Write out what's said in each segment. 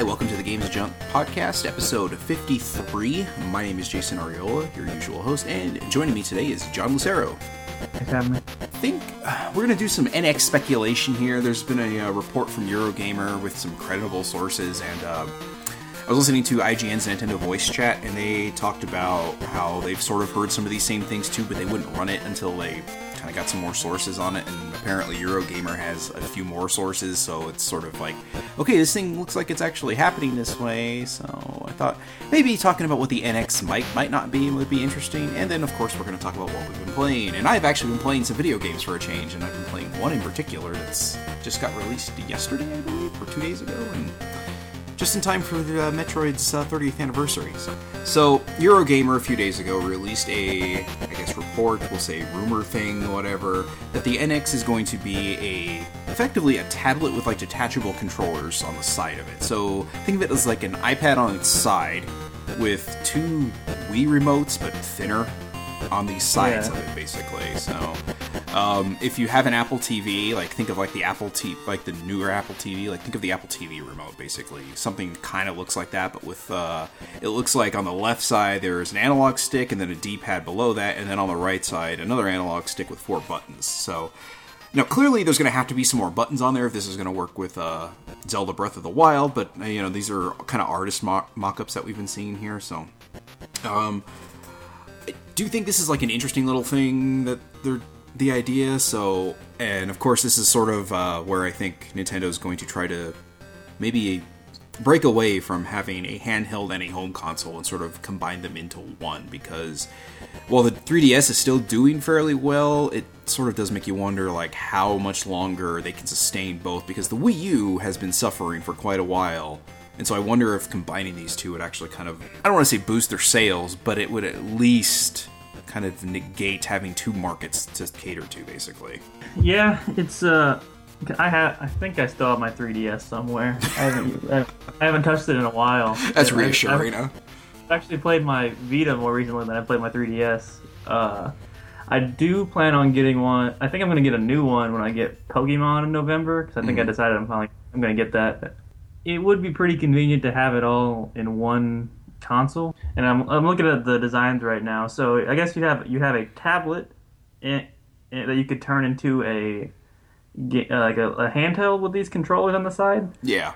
Hi, welcome to the Games Junk Podcast, episode 53. My name is Jason Ariola, your usual host, and joining me today is John Lucero. I think uh, we're going to do some NX speculation here. There's been a uh, report from Eurogamer with some credible sources, and uh, I was listening to IGN's Nintendo voice chat, and they talked about how they've sort of heard some of these same things too, but they wouldn't run it until they kind of got some more sources on it. And apparently, Eurogamer has a few more sources, so it's sort of like, okay, this thing looks like it's actually happening this way. So I thought maybe talking about what the NX might might not be would be interesting. And then, of course, we're going to talk about what we've been playing. And I've actually been playing some video games for a change, and I've been playing one in particular that's just got released yesterday, I believe, or two days ago, and just in time for the, uh, Metroid's uh, 30th anniversary. So, Eurogamer a few days ago released a, I guess, report, we'll say rumor thing, whatever, that the NX is going to be a effectively a tablet with like detachable controllers on the side of it. So think of it as like an iPad on its side with two Wii remotes, but thinner on the sides Yeah. of it, basically. So, um, if you have an Apple TV, like think of like the Apple T, like the newer Apple TV, like think of the Apple TV remote, basically. Something kind of looks like that, but with uh, it looks like on the left side there's an analog stick and then a D-pad below that, and then on the right side another analog stick with four buttons. So. Now, clearly, there's going to have to be some more buttons on there if this is going to work with uh, Zelda Breath of the Wild, but uh, you know these are kind of artist mo- mock-ups that we've been seeing here. So, um, do think this is like an interesting little thing that they're the idea. So, and of course, this is sort of uh, where I think Nintendo is going to try to maybe break away from having a handheld and a home console and sort of combine them into one because while the 3DS is still doing fairly well, it sort of does make you wonder like how much longer they can sustain both because the Wii U has been suffering for quite a while. And so I wonder if combining these two would actually kind of I don't want to say boost their sales, but it would at least kind of negate having two markets to cater to basically. Yeah, it's uh, I have. I think I still have my 3DS somewhere. I haven't. I haven't touched it in a while. That's reassuring, I've huh? actually played my Vita more recently than I played my 3DS. Uh, I do plan on getting one. I think I'm gonna get a new one when I get Pokemon in November because I think I decided I'm finally I'm gonna get that. It would be pretty convenient to have it all in one console. And I'm I'm looking at the designs right now. So I guess you have you have a tablet and, that you could turn into a uh, like a, a handheld with these controllers on the side. Yeah.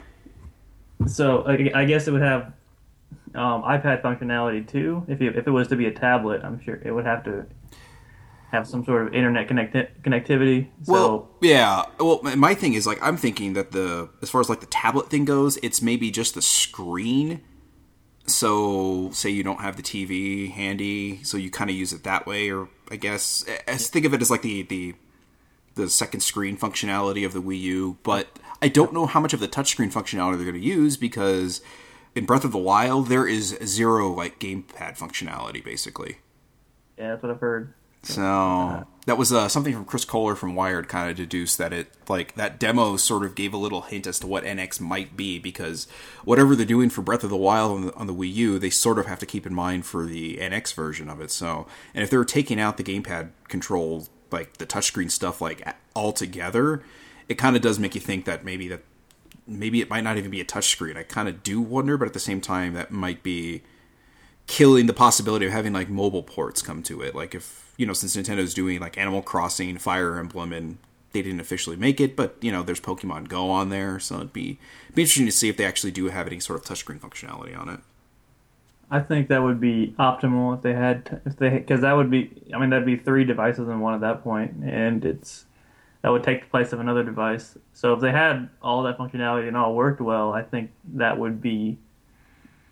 So I, I guess it would have um, iPad functionality too. If it, if it was to be a tablet, I'm sure it would have to have some sort of internet connecti- connectivity. So Well, yeah. Well, my- thing is like I'm thinking that the as far as like the tablet thing goes, it's maybe just the screen. So, say you don't have the TV handy, so you kind of use it that way, or I guess I think of it as like the the the second screen functionality of the Wii U. But I don't know how much of the touchscreen functionality they're going to use because in Breath of the Wild there is zero like gamepad functionality basically. yeah, that's what I've heard. So that was uh, something from Chris Kohler from Wired kind of deduced that it like that demo sort of gave a little hint as to what NX might be because whatever they're doing for Breath of the Wild on the, on the Wii U, they sort of have to keep in mind for the NX version of it. So and if they're taking out the gamepad control, like the touchscreen stuff, like altogether, it kind of does make you think that maybe that maybe it might not even be a touchscreen. I kind of do wonder, but at the same time, that might be killing the possibility of having like mobile ports come to it. Like if you know, since Nintendo's doing like Animal Crossing, Fire Emblem, and they didn't officially make it, but you know, there's Pokemon Go on there, so it'd be be interesting to see if they actually do have any sort of touchscreen functionality on it. I think that would be optimal if they had if they because that would be I mean that'd be three devices in one at that point, and it's that would take the place of another device. So if they had all that functionality and all worked well, I think that would be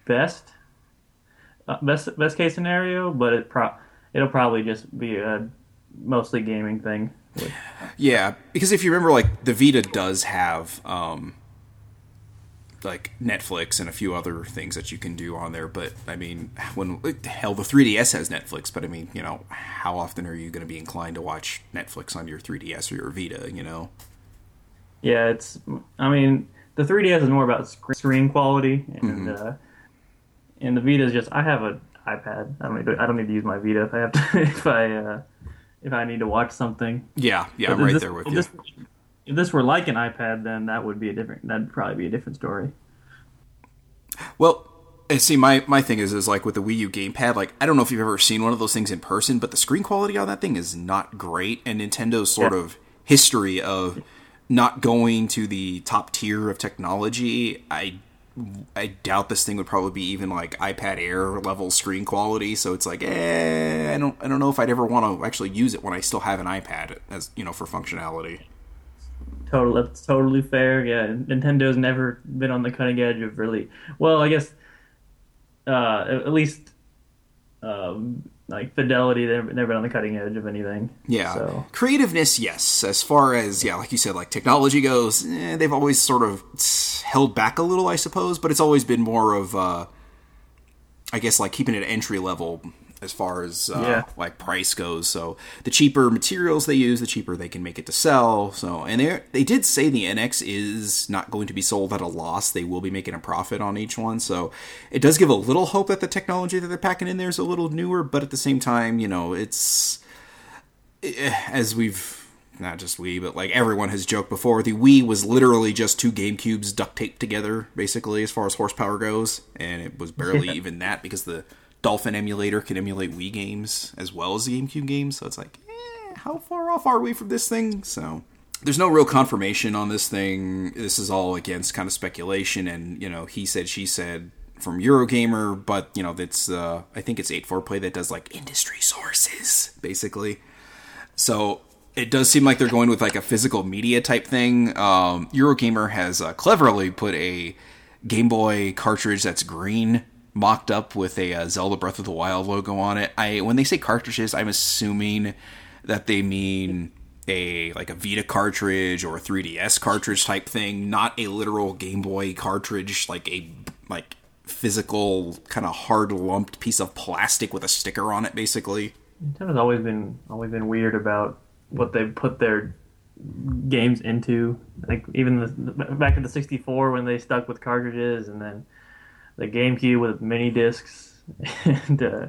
best uh, best best case scenario. But it pro it'll probably just be a mostly gaming thing. Yeah, because if you remember, like the Vita does have um, like Netflix and a few other things that you can do on there. But I mean, when hell, the 3DS has Netflix. But I mean, you know, how often are you going to be inclined to watch Netflix on your 3DS or your Vita? You know, Yeah, it's. I mean, the 3DS is more about screen quality, and uh, and the Vita is just. I have a iPad. I don't need. To, I don't need to use my Vita if I have to. If I uh, if I need to watch something. yeah, yeah, I'm right this- there with you. This, if this were like an iPad, then that would be a different. That'd probably be a different story. Well, and see, my, my thing is, is like with the Wii U gamepad, like, I don't know if you've ever seen one of those things in person, but the screen quality on that thing is not great. And Nintendo's sort Yeah. of history of not going to the top tier of technology, I I doubt this thing would probably be even like iPad Air level screen quality. So it's like, eh, I don't, I don't know if I'd ever want to actually use it when I still have an iPad as you know for functionality. Total, that's totally fair. Yeah, Nintendo's never been on the cutting edge of really. Well, I guess, uh, at least, um, like fidelity, they've never been on the cutting edge of anything. Yeah, So creativeness, yes. As far as yeah, like you said, like technology goes, eh, they've always sort of held back a little, I suppose. But it's always been more of, uh, I guess, like keeping it entry level as far as uh, Yeah. like price goes. So the cheaper materials they use, the cheaper they can make it to sell. So and they they did say the NX is not going to be sold at a loss. They will be making a profit on each one. So it does give a little hope that the technology that they're packing in there is a little newer. But at the same time, you know, it's as we've not just we, but like everyone has joked before, the Wii was literally just two GameCubes duct taped together, basically, as far as horsepower goes, and it was barely even that because the Dolphin emulator can emulate Wii games as well as the GameCube games. So it's like, eh, how far off are we from this thing? So there's no real confirmation on this thing. This is all against kind of speculation and you know he said she said from Eurogamer, but you know that's uh, I think it's eight four play that does like industry sources basically. So it does seem like they're going with like a physical media type thing. Um, Eurogamer has uh, cleverly put a Game Boy cartridge that's green mocked up with a uh, Zelda Breath of the Wild logo on it. I when they say cartridges, I'm assuming that they mean a like a Vita cartridge or a 3DS cartridge type thing, not a literal Game Boy cartridge like a like physical kind of hard lumped piece of plastic with a sticker on it basically. Nintendo's always been always been weird about what they put their games into. Like even the, back in the 64 when they stuck with cartridges, and then the GameCube with mini discs. and uh,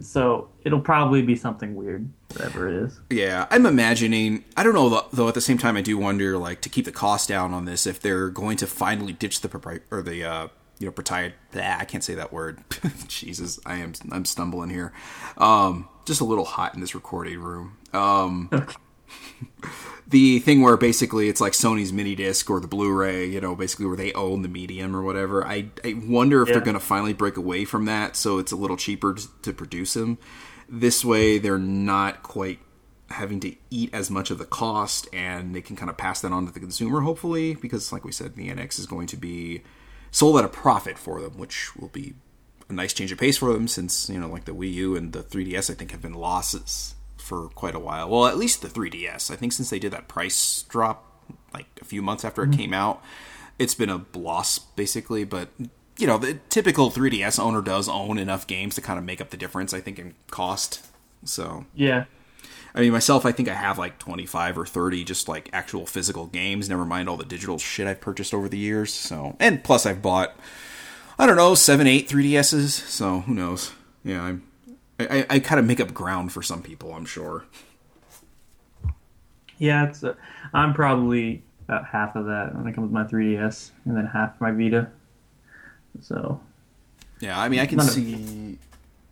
so it'll probably be something weird, whatever it is. Yeah, I'm imagining. I don't know though. At the same time, I do wonder, like, to keep the cost down on this, if they're going to finally ditch the propri- or the uh, you know propriet. I can't say that word. Jesus, I am I'm stumbling here. Um, just a little hot in this recording room. Um, the thing where basically it's like Sony's mini disc or the Blu-ray, you know, basically where they own the medium or whatever. I I wonder if Yeah. they're going to finally break away from that, so it's a little cheaper to, to produce them. This way, they're not quite having to eat as much of the cost, and they can kind of pass that on to the consumer, hopefully, because like we said, the NX is going to be sold at a profit for them, which will be a nice change of pace for them since you know like the Wii U and the 3DS I think have been losses for quite a while. Well, at least the 3DS. I think since they did that price drop like a few months after it mm-hmm. came out, it's been a loss basically, but you know, the typical 3DS owner does own enough games to kind of make up the difference I think in cost. So, Yeah, I mean, myself, I think I have like 25 or 30 just like actual physical games, never mind all the digital shit I've purchased over the years. So, and plus I've bought, I don't know, seven, eight 3DSs. So, who knows? Yeah, I'm, I, I, kind of make up ground for some people, I'm sure. yeah. It's uh, I'm probably about half of that when it comes to my 3DS, and then half my Vita. So Yeah, I mean, I can see.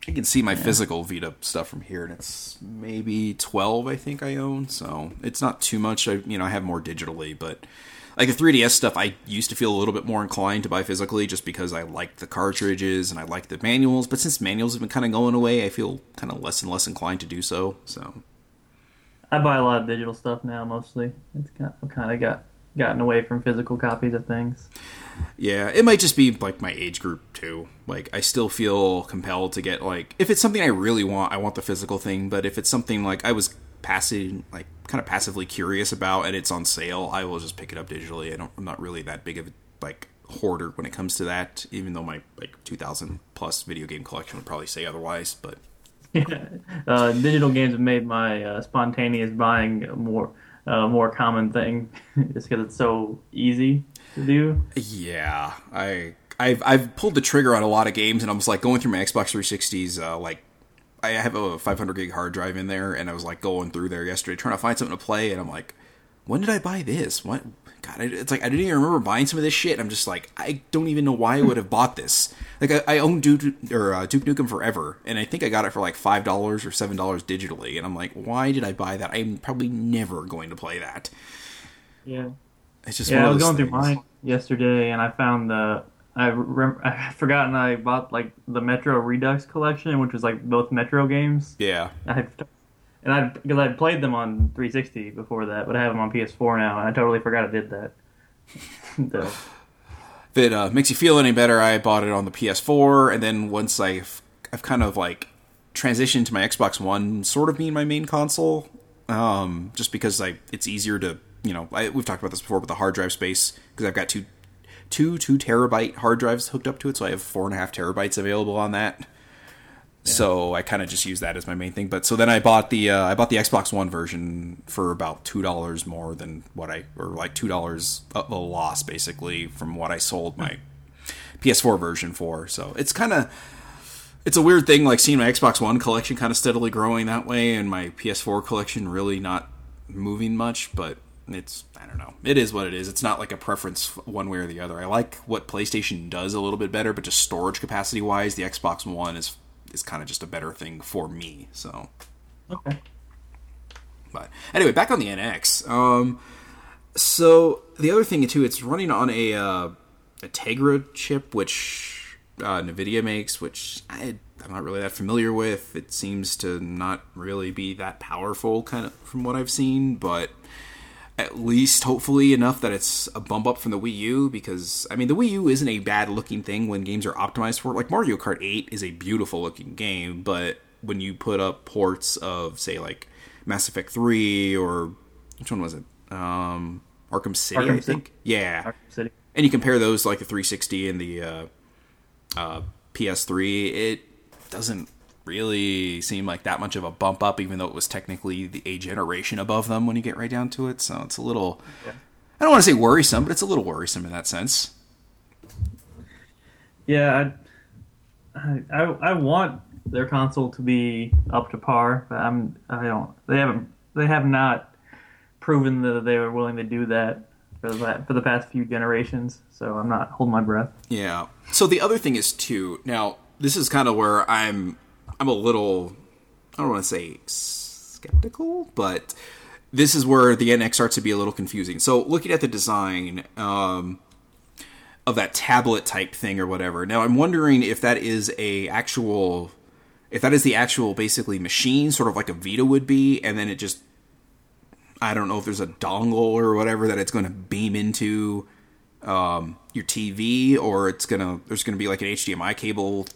I can see my physical Vita stuff from here, and it's maybe twelve. I think I own, so it's not too much. I, you know, I have more digitally, but like the 3DS stuff, I used to feel a little bit more inclined to buy physically, just because I liked the cartridges and I liked the manuals. But since manuals have been kind of going away, I feel kind of less and less inclined to do so. So I buy a lot of digital stuff now. Mostly, it's kind of, kind of got gotten away from physical copies of things. Yeah, it might just be like my age group too. Like I still feel compelled to get like if it's something I really want, I want the physical thing, but if it's something like I was passive like kind of passively curious about and it's on sale, I will just pick it up digitally. I don't I'm not really that big of a like hoarder when it comes to that, even though my like 2000 plus video game collection would probably say otherwise, but uh, digital games have made my uh, spontaneous buying more uh, more common thing, just because it's so easy to do. Yeah, I I've I've pulled the trigger on a lot of games, and I was like going through my Xbox 360's uh, like I have a 500 gig hard drive in there, and I was like going through there yesterday trying to find something to play, and I'm like, when did I buy this? What? God, it's like I didn't even remember buying some of this shit. I'm just like, I don't even know why I would have bought this. Like, I, I own Duke or uh, Duke Nukem Forever, and I think I got it for like five dollars or seven dollars digitally, and I'm like, why did I buy that? I'm probably never going to play that. Yeah. It's just Yeah, I was going through things. mine yesterday, and I found the. I rem- I've forgotten I bought like the Metro Redux collection, which was like both Metro games. Yeah, I've and I because I played them on 360 before that, but I have them on PS4 now, and I totally forgot I did that. So, if it uh, makes you feel any better, I bought it on the PS4, and then once I've I've kind of like transitioned to my Xbox One, sort of being my main console, um, just because I it's easier to you know I, we've talked about this before with the hard drive space because I've got two two two terabyte hard drives hooked up to it, so I have four and a half terabytes available on that. So I kind of just use that as my main thing. But so then I bought the uh, I bought the Xbox One version for about two dollars more than what I or like two dollars a a loss basically from what I sold my PS4 version for. So it's kind of it's a weird thing like seeing my Xbox One collection kind of steadily growing that way and my PS4 collection really not moving much, but it's I don't know. It is what it is. It's not like a preference one way or the other. I like what PlayStation does a little bit better, but just storage capacity wise, the Xbox One is is kind of just a better thing for me. So okay. but anyway, back on the NX. Um, so the other thing too, it's running on a uh, a Tegra chip, which uh, Nvidia makes, which I, I'm not really that familiar with. It seems to not really be that powerful, kind of from what I've seen, but at least hopefully enough that it's a bump up from the Wii U because I mean the Wii U isn't a bad looking thing when games are optimized for it. Like Mario Kart 8 is a beautiful looking game, but when you put up ports of say like Mass Effect 3 or which one was it? Um Arkham City, Arkham I think. Yeah. Arkham City. And you compare those like the 360 and the uh, uh, PS3, it doesn't really seem like that much of a bump up, even though it was technically the a generation above them when you get right down to it. So it's a little, Yeah. I don't want to say worrisome, but it's a little worrisome in that sense. Yeah, I, I I want their console to be up to par, but I'm I don't. They haven't. They have not proven that they were willing to do that for the for the past few generations. So I'm not holding my breath. Yeah. So the other thing is too. Now this is kind of where I'm. I'm a little. I don't want to say skeptical, but this is where the NX starts to be a little confusing. So looking at the design um, of that tablet type thing or whatever. Now I'm wondering if that is a actual. If that is the actual basically machine, sort of like a Vita would be, and then it just I don't know if there's a dongle or whatever that it's going to beam into um, your TV, or it's gonna there's gonna be like an HDMI cable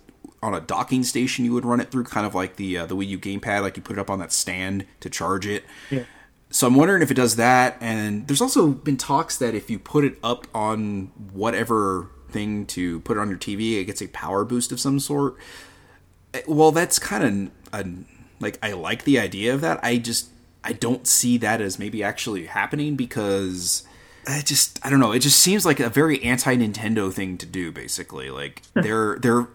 on a docking station you would run it through, kind of like the uh, the Wii U gamepad, like you put it up on that stand to charge it. Yeah. So I'm wondering if it does that, and there's also been talks that if you put it up on whatever thing to put it on your TV, it gets a power boost of some sort. Eh, Well, that's kind of a like I like the idea of that. I just I don't see that as maybe actually happening because I just I don't know. It just seems like a very anti Nintendo thing to do. Basically, like they're they're.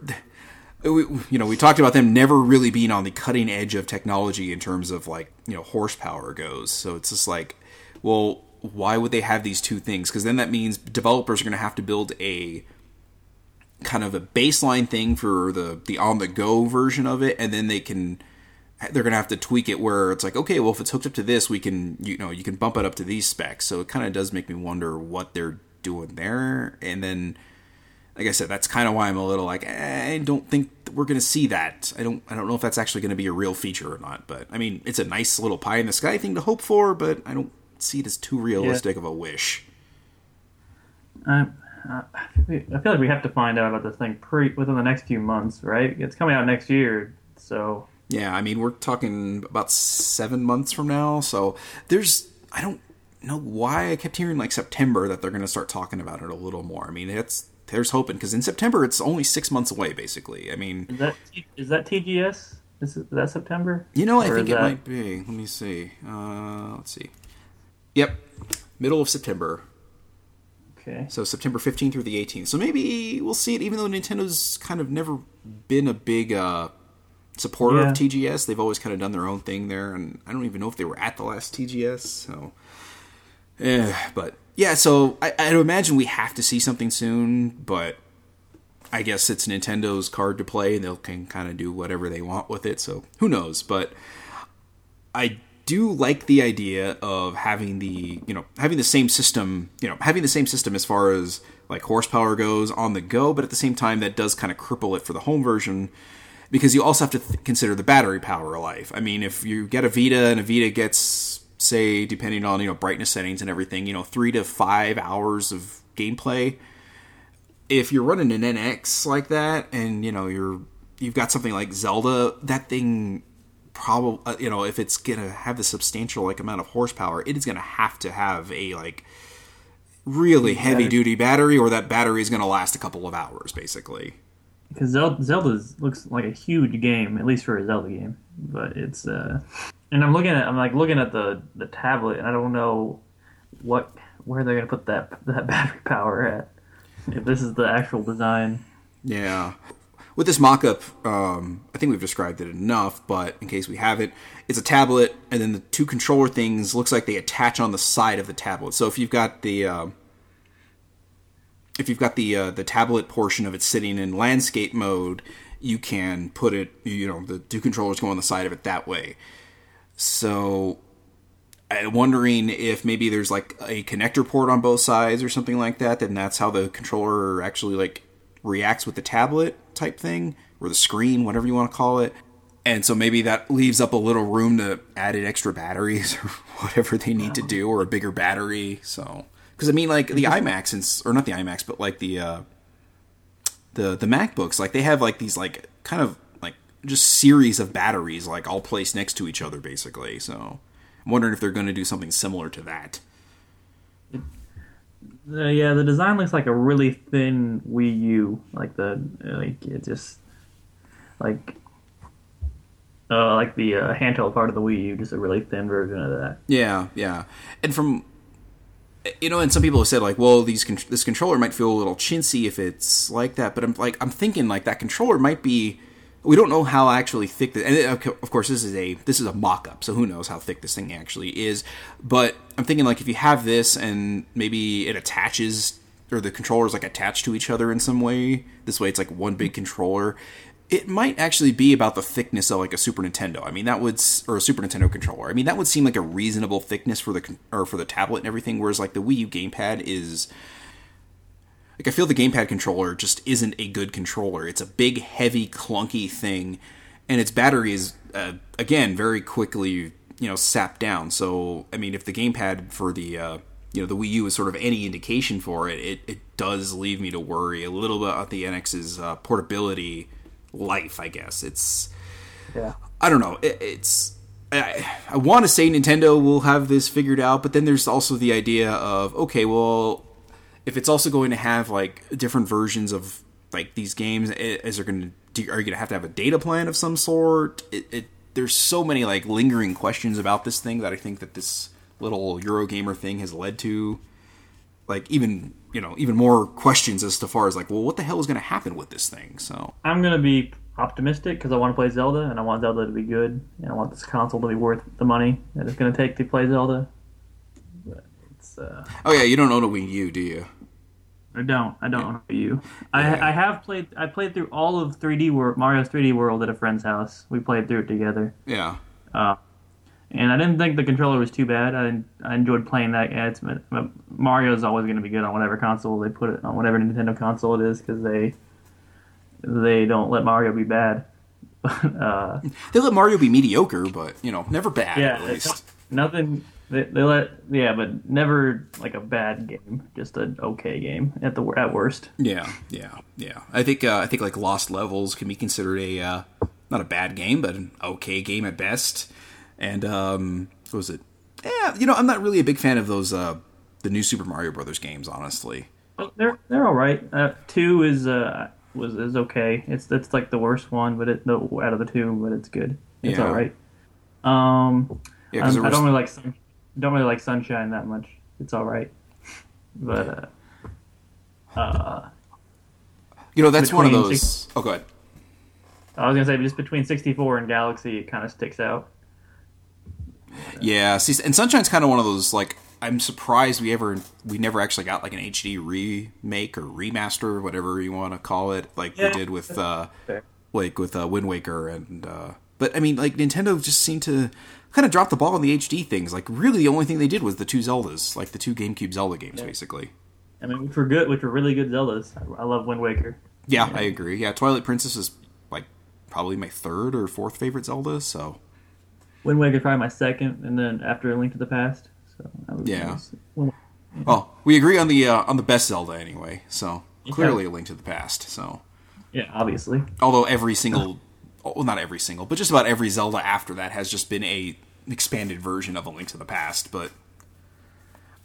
Uh, we, you know, we talked about them never really being on the cutting edge of technology in terms of like you know horsepower goes. So it's just like, well, why would they have these two things? Because then that means developers are going to have to build a kind of a baseline thing for the the on the go version of it, and then they can they're gonna have to tweak it where it's like, okay, well, if it's hooked up to this, we can you know you can bump it up to these specs. So it kind of does make me wonder what they're doing there, and then. Like I said, that's kind of why I'm a little like eh, I don't think we're gonna see that. I don't I don't know if that's actually gonna be a real feature or not. But I mean, it's a nice little pie in the sky thing to hope for, but I don't see it as too realistic of a wish. I, I I feel like we have to find out about this thing pre within the next few months, right? It's coming out next year, so Yeah, I mean, we're talking about seven months from now. So there's, I don't know why I kept hearing like September that they're going to start talking about it a little more. I mean, it's there's hoping because in September it's only six months away, basically. I mean, is that is that TGS? Is, that September? you know, I Or think it that- might be. Let me see. Uh, let's see. Yep, middle of September. Okay. So September 15th through the 18th. So maybe we'll see it, even though Nintendo's kind of never been a big uh, supporter Yeah. of TGS. They've always kind of done their own thing there, and I don't even know if they were at the last TGS. So Eh, but yeah, so I, I'd imagine we have to see something soon, but I guess it's Nintendo's card to play, and they can kind of do whatever they want with it. So who knows? But I do like the idea of having the you know having the same system, you know, having the same system as far as like horsepower goes on the go, but at the same time that does kind of cripple it for the home version because you also have to th- consider the battery power life. I mean, if you get a Vita and a Vita gets say depending on you know brightness settings and everything, you know, three to five hours of gameplay. If you're running an NX like that, and you know you're you've got something like Zelda, that thing probably uh, you know if it's gonna have the substantial like amount of horsepower, it is gonna have to have a like really heavy duty battery, or that battery is gonna last a couple of hours, basically. because Zelda, Zelda looks like a huge game, at least for a Zelda game. But it's uh, and I'm looking at I'm like looking at the the tablet, and I don't know what where they're gonna put that that battery power at. If this is the actual design, Yeah. With this mock-up, um, I think we've described it enough, but in case we haven't, it's a tablet, and then the two controller things looks like they attach on the side of the tablet. So if you've got the uh, if you've got the uh, the tablet portion of it sitting in landscape mode, you can put it, you know, the two controllers go on the side of it that way. So I'm wondering if maybe there's like a connector port on both sides or something like that. Then that's how the controller actually like reacts with the tablet type thing or the screen, whatever you want to call it. And so maybe that leaves up a little room to add in extra batteries or whatever they need to do, or a bigger battery. So because I mean, like the iMacs and or not the iMacs, but like the uh, the the MacBooks, like they have like these like kind of just series of batteries like all placed next to each other, basically. So I'm wondering if they're going to do something similar to that. uh, yeah, the design looks like a really thin Wii U. Like the like it just like uh, like the uh, handheld part of the Wii U, just a really thin version of that. Yeah, yeah. And from you know, and some people have said like, well, these con- this controller might feel a little chintzy if it's like that. But I'm like, I'm thinking like that controller might be. We don't know how actually thick the, and uh, it, of course this is a this is a mock-up, so who knows how thick this thing actually is. But I'm thinking like if you have this and maybe it attaches or the controllers like attached to each other in some way, this way it's like one big controller. It might actually be about the thickness of like a Super Nintendo. I mean, that would or a Super Nintendo controller. I mean, that would seem like a reasonable thickness for the or for the tablet and everything. Whereas like the Wii U gamepad is like I feel the gamepad controller just isn't a good controller. It's a big, heavy, clunky thing, and its battery is uh, again very quickly you know sapped down. So I mean, if the gamepad for the uh, you know the Wii U is sort of any indication for it, it, it does leave me to worry a little bit about the NX's uh, portability life. I guess it's Yeah. I don't know. It, it's I, I want to say Nintendo will have this figured out, but then there's also the idea of okay, well, if it's also going to have like different versions of like these games, is there going to are you going to have to have a data plan of some sort? It, it there's so many like lingering questions about this thing that I think that this little Eurogamer thing has led to like even you know even more questions as to far as like well what the hell is going to happen with this thing so I'm gonna be optimistic because I want to play Zelda and I want Zelda to be good and I want this console to be worth the money that it's gonna take to play Zelda. But it's uh, oh yeah you don't own a Wii U do you I don't. I don't know you. I Yeah. I have played. I played through all of 3D World, Mario's 3D World at a friend's house. We played through it together, yeah uh, and I didn't think the controller was too bad. I I enjoyed playing that. Yeah, it's Mario's always going to be good on whatever console they put it on, whatever Nintendo console it is, because they they don't let Mario be bad. uh, They let Mario be mediocre, but you know, never bad yeah, at least. nothing. They, they let yeah, but never like a bad game, just an okay game at the at worst. Yeah, yeah, yeah. I think uh, I think like Lost Levels can be considered a uh, not a bad game, but an okay game at best. And um, what was it? Yeah, you know, I'm not really a big fan of those uh, the new Super Mario Brothers games, honestly. Well, they're they're all right. Uh, two is uh was is okay. It's it's like the worst one, but it the, out of the two, but it's good. It's Yeah. all right. Um, Yeah, 'cause I'm- I don't really like don't really like Sunshine that much. It's all right, but uh, uh, you know, that's one of those. Oh, go ahead. I was gonna say just between 64 and Galaxy, it kind of sticks out. Yeah, see, and Sunshine's kind of one of those like I'm surprised we ever we never actually got like an HD remake or remaster, whatever you want to call it, like Yeah. we did with uh, like with uh, Wind Waker and. Uh, but I mean, like Nintendo just seemed to kind of dropped the ball on the HD things. Like, really, the only thing they did was the two Zeldas, like the two GameCube Zelda games, basically. I mean, which were good, which were really good Zeldas. I, I love Wind Waker. Yeah, I agree. Yeah, Twilight Princess is like probably my third or fourth favorite Zelda. So Wind Waker probably my second, and then after A Link to the Past. So Yeah. Well, we agree on the uh, on the best Zelda anyway. So Yeah. clearly, a Link to the Past. So yeah, obviously. although every single, Oh, well, not every single, but just about every Zelda after that has just been a expanded version of a Link to the Past. But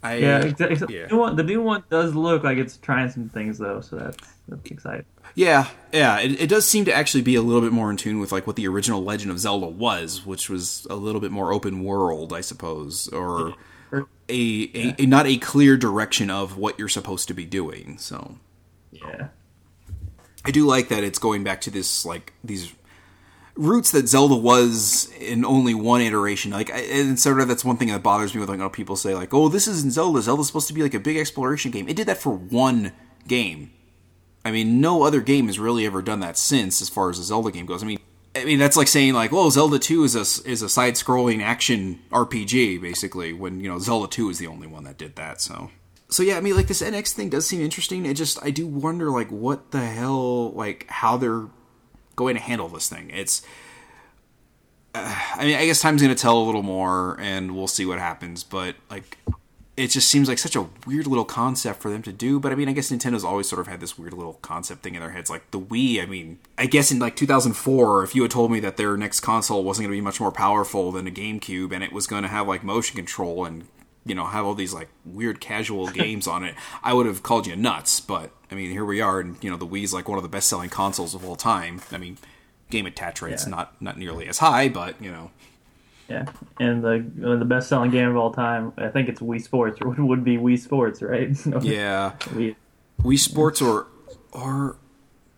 I Yeah, exactly. yeah. The, new one, the new one does look like it's trying some things though, so that's that's exciting. Yeah, yeah, it, it does seem to actually be a little bit more in tune with like what the original Legend of Zelda was, which was a little bit more open world, I suppose, or Or- a, a, a not a clear direction of what you're supposed to be doing. So Yeah, I do like that it's going back to this like these roots that Zelda was in only one iteration. Like, and sort of that's one thing that bothers me with like how people say like, "Oh, this isn't Zelda. Zelda's supposed to be like a big exploration game." It did that for one game. I mean, no other game has really ever done that since, as far as a Zelda game goes. I mean, I mean that's like saying like, "Well, Zelda Two is a is a side scrolling action RPG," basically. When you know Zelda Two is the only one that did that. So, so yeah, I mean, like this NX thing does seem interesting. It just I do wonder like what the hell, like how they're going to handle this thing. It's uh, I mean, I guess time's going to tell a little more, and we'll see what happens. But like, it just seems like such a weird little concept for them to do. But I mean, I guess Nintendo's always sort of had this weird little concept thing in their heads, like the Wii. I mean, I guess in like 2004, if you had told me that their next console wasn't going to be much more powerful than a GameCube, and it was going to have like motion control and you know have all these like weird casual games on it, I would have called you nuts. But I mean, here we are, and you know, the Wii's like one of the best selling consoles of all time. I mean. Game attach rate's Yeah. not not nearly as high, but you know, yeah. And the the best selling game of all time, I think it's Wii Sports, or would be Wii Sports, right? yeah. Wii. Wii Sports or or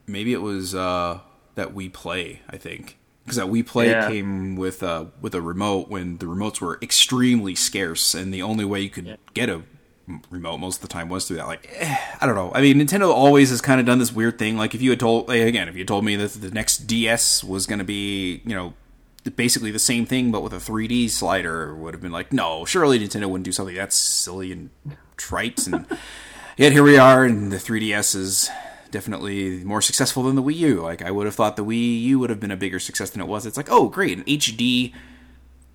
maybe it was uh, that Wii Play. I think because that Wii Play Yeah. came with uh, with a remote when the remotes were extremely scarce, and the only way you could Yeah. get a remote most of the time was through that. Like eh, I don't know. I mean, Nintendo always has kind of done this weird thing. Like if you had told like, again, if you told me that the next DS was going to be you know basically the same thing but with a 3D slider would have been like no surely Nintendo wouldn't do something that's silly and trite and yet here we are and the 3DS is definitely more successful than the Wii U. Like I would have thought the Wii U would have been a bigger success than it was. It's like oh great an HD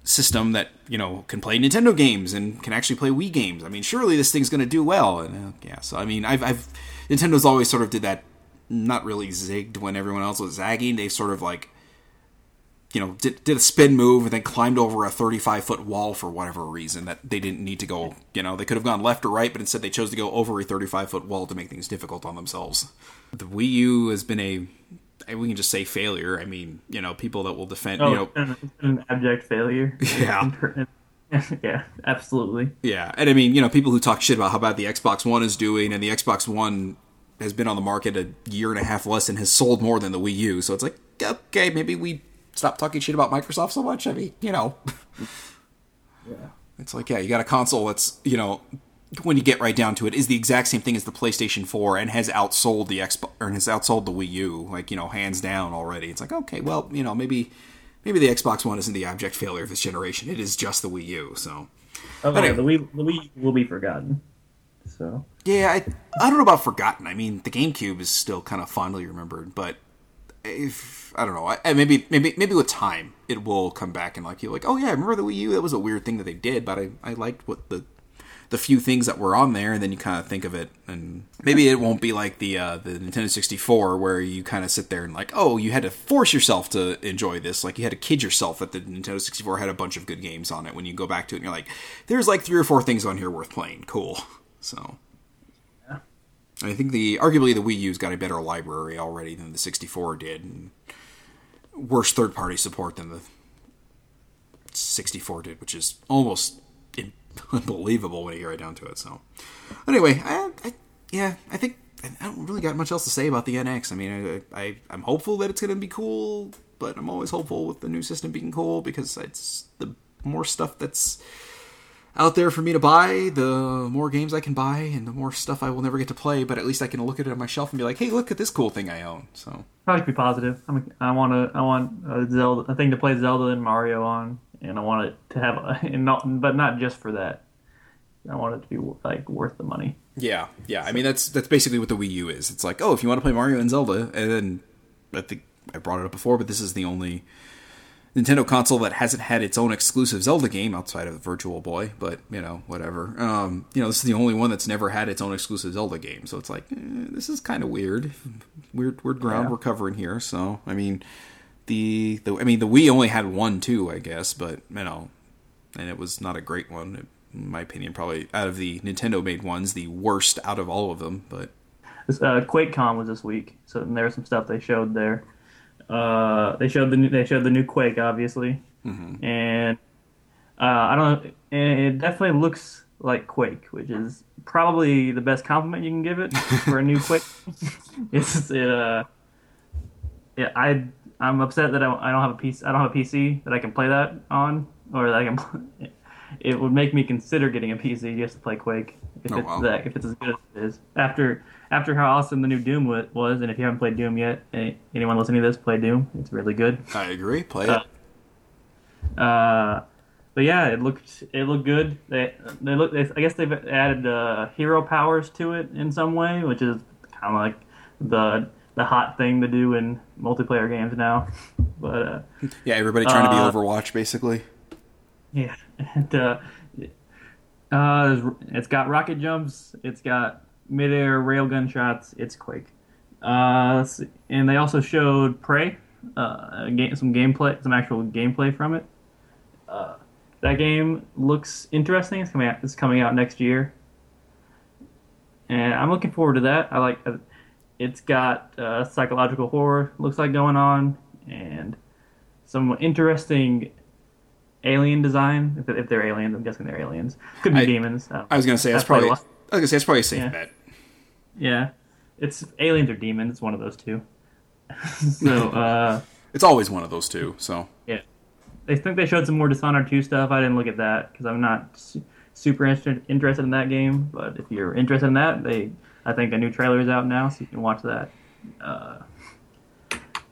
system that you know can play Nintendo games and can actually play Wii games. I mean surely this thing's going to do well. And uh, yeah so I mean I've, I've Nintendo's always sort of did that not really zigged when everyone else was zagging. They sort of like you know, did, did a spin move and then climbed over a 35 foot wall for whatever reason that they didn't need to go. You know, they could have gone left or right, but instead they chose to go over a 35 foot wall to make things difficult on themselves. The Wii U has been a, we can just say failure. I mean, you know, people that will defend, Oh, you know, it's been- it's been an abject failure. Yeah. yeah, absolutely. Yeah, and I mean, you know, people who talk shit about how bad the Xbox One is doing, and the Xbox One has been on the market a year and a half less and has sold more than the Wii U. So it's like, okay, maybe we stop talking shit about Microsoft so much. I mean, you know, Yeah. it's like, yeah, you got a console that's, you know, when you get right down to it, is the exact same thing as the PlayStation 4 and has outsold the Xbox or has outsold the Wii U, like you know, hands down already. It's like, okay, well, you know, maybe maybe the Xbox One isn't the abject failure of this generation. It is just the Wii U. So. Oh, Anyway. the Wii, the Wii will be forgotten. So Yeah, I, I don't know about forgotten. I mean, the GameCube is still kind of fondly remembered, but if I don't know, I, maybe maybe maybe with time it will come back and like you're like, oh yeah, I remember the Wii U. That was a weird thing that they did, but I, I liked what the the few things that were on there, and then you kind of think of it, and maybe it won't be like the uh, the Nintendo 64 where you kind of sit there and like, oh, you had to force yourself to enjoy this, like you had to kid yourself that the Nintendo 64 had a bunch of good games on it. When you go back to it, and you're like, there's like three or four things on here worth playing. Cool. So. I think the arguably the Wii U's got a better library already than the 64 did, and worse third party support than the 64 did, which is almost unbelievable when you get right down to it. So, anyway, I, I yeah, I think I don't really got much else to say about the NX. I mean, I, I I'm hopeful that it's going to be cool, but I'm always hopeful with the new system being cool because it's the more stuff that's out there for me to buy, the more games I can buy, and the more stuff I will never get to play. But at least I can look at it on my shelf and be like, "Hey, look at this cool thing I own." So Probably be positive. I'm, I want to. I want a Zelda, a thing to play Zelda and Mario on, and I want it to have, a, and not, but not just for that. I want it to be like worth the money. yeah, yeah. I mean, that's that's basically what the Wii U is. It's like, oh, if you want to play Mario and Zelda, and then I think I brought it up before, but this is the only Nintendo console that hasn't had its own exclusive Zelda game outside of the Virtual Boy. But you know, whatever. Um, you know, this is the only one that's never had its own exclusive Zelda game. So it's like, eh, this is kind of weird, weird, weird ground Yeah. we're covering here. So I mean, the the I mean, the Wii only had one too, I guess, but you know, and it was not a great one. In my opinion, probably out of the Nintendo made ones, the worst out of all of them. But This, uh, QuakeCon was this week, so there was some stuff they showed there. Uh, they showed the new, they showed the new Quake, obviously, and uh, I don't. It definitely looks like Quake, which is probably the best compliment you can give it for a new Quake. it's it, uh, yeah, I I'm upset that I, I don't have a PC. I don't have a PC that I can play that on, or that I can. Play, it would make me consider getting a PC just to play Quake if Oh, it's wow. that if it's as good as it is. After after how awesome the new Doom was, and if you haven't played Doom yet, anyone listening to this, play Doom. It's really good. I agree. Play Uh, it. Uh, but yeah, it looked it looked good. They they look. They, I guess they've added uh, hero powers to it in some way, which is kind of like the the hot thing to do in multiplayer games now. But uh, Yeah, everybody trying to be uh, Overwatch, basically. yeah, and, uh, uh, it's got rocket jumps. It's got midair railgun shots. It's Quake. Uh, and they also showed Prey, uh, game, some gameplay, some actual gameplay from it. Uh, that game looks interesting. It's coming out. It's coming out next year, and I'm looking forward to that. I like. Uh, it's got uh, psychological horror looks like going on, and some interesting alien design. If, if they're aliens, I'm guessing they're aliens. Could be I- demons. I I was gonna say that's, That's probably. I was gonna say that's probably a safe Yeah. bet. Yeah, it's aliens or demons. It's one of those two. so uh, It's always one of those two. So yeah, I think they showed some more Dishonored 2 stuff. I didn't look at that because I'm not su- super interested interested in that game. But if you're interested in that, they I think a new trailer is out now, so you can watch that. Uh,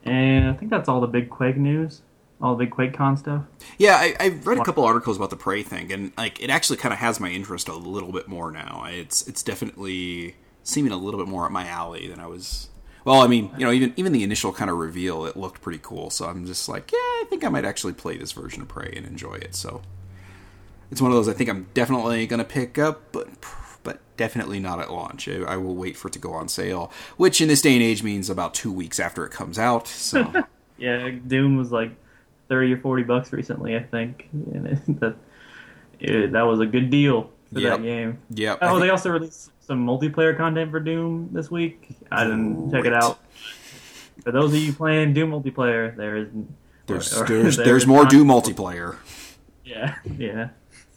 and I think that's all the big Quake news, all the big QuakeCon stuff. yeah, I, I read a couple articles about the Prey thing, and like it actually kind of has my interest a little bit more now. It's it's definitely seeming a little bit more at my alley than I was. Well, I mean, you know, even even the initial kind of reveal, it looked pretty cool. So I'm just like, yeah, I think I might actually play this version of Prey and enjoy it. So it's one of those I think I'm definitely gonna pick up, but but definitely not at launch. I, I will wait for it to go on sale, which in this day and age means about two weeks after it comes out. So Yeah, Doom was like thirty or forty bucks recently, I think, and it, that it, that was a good deal for Yep. that game. yeah, Oh, they also released some multiplayer content for Doom this week. I didn't check it out. For those of you playing Doom multiplayer, there is there's or- or there's there there's more Doom multiplayer. Yeah, yeah.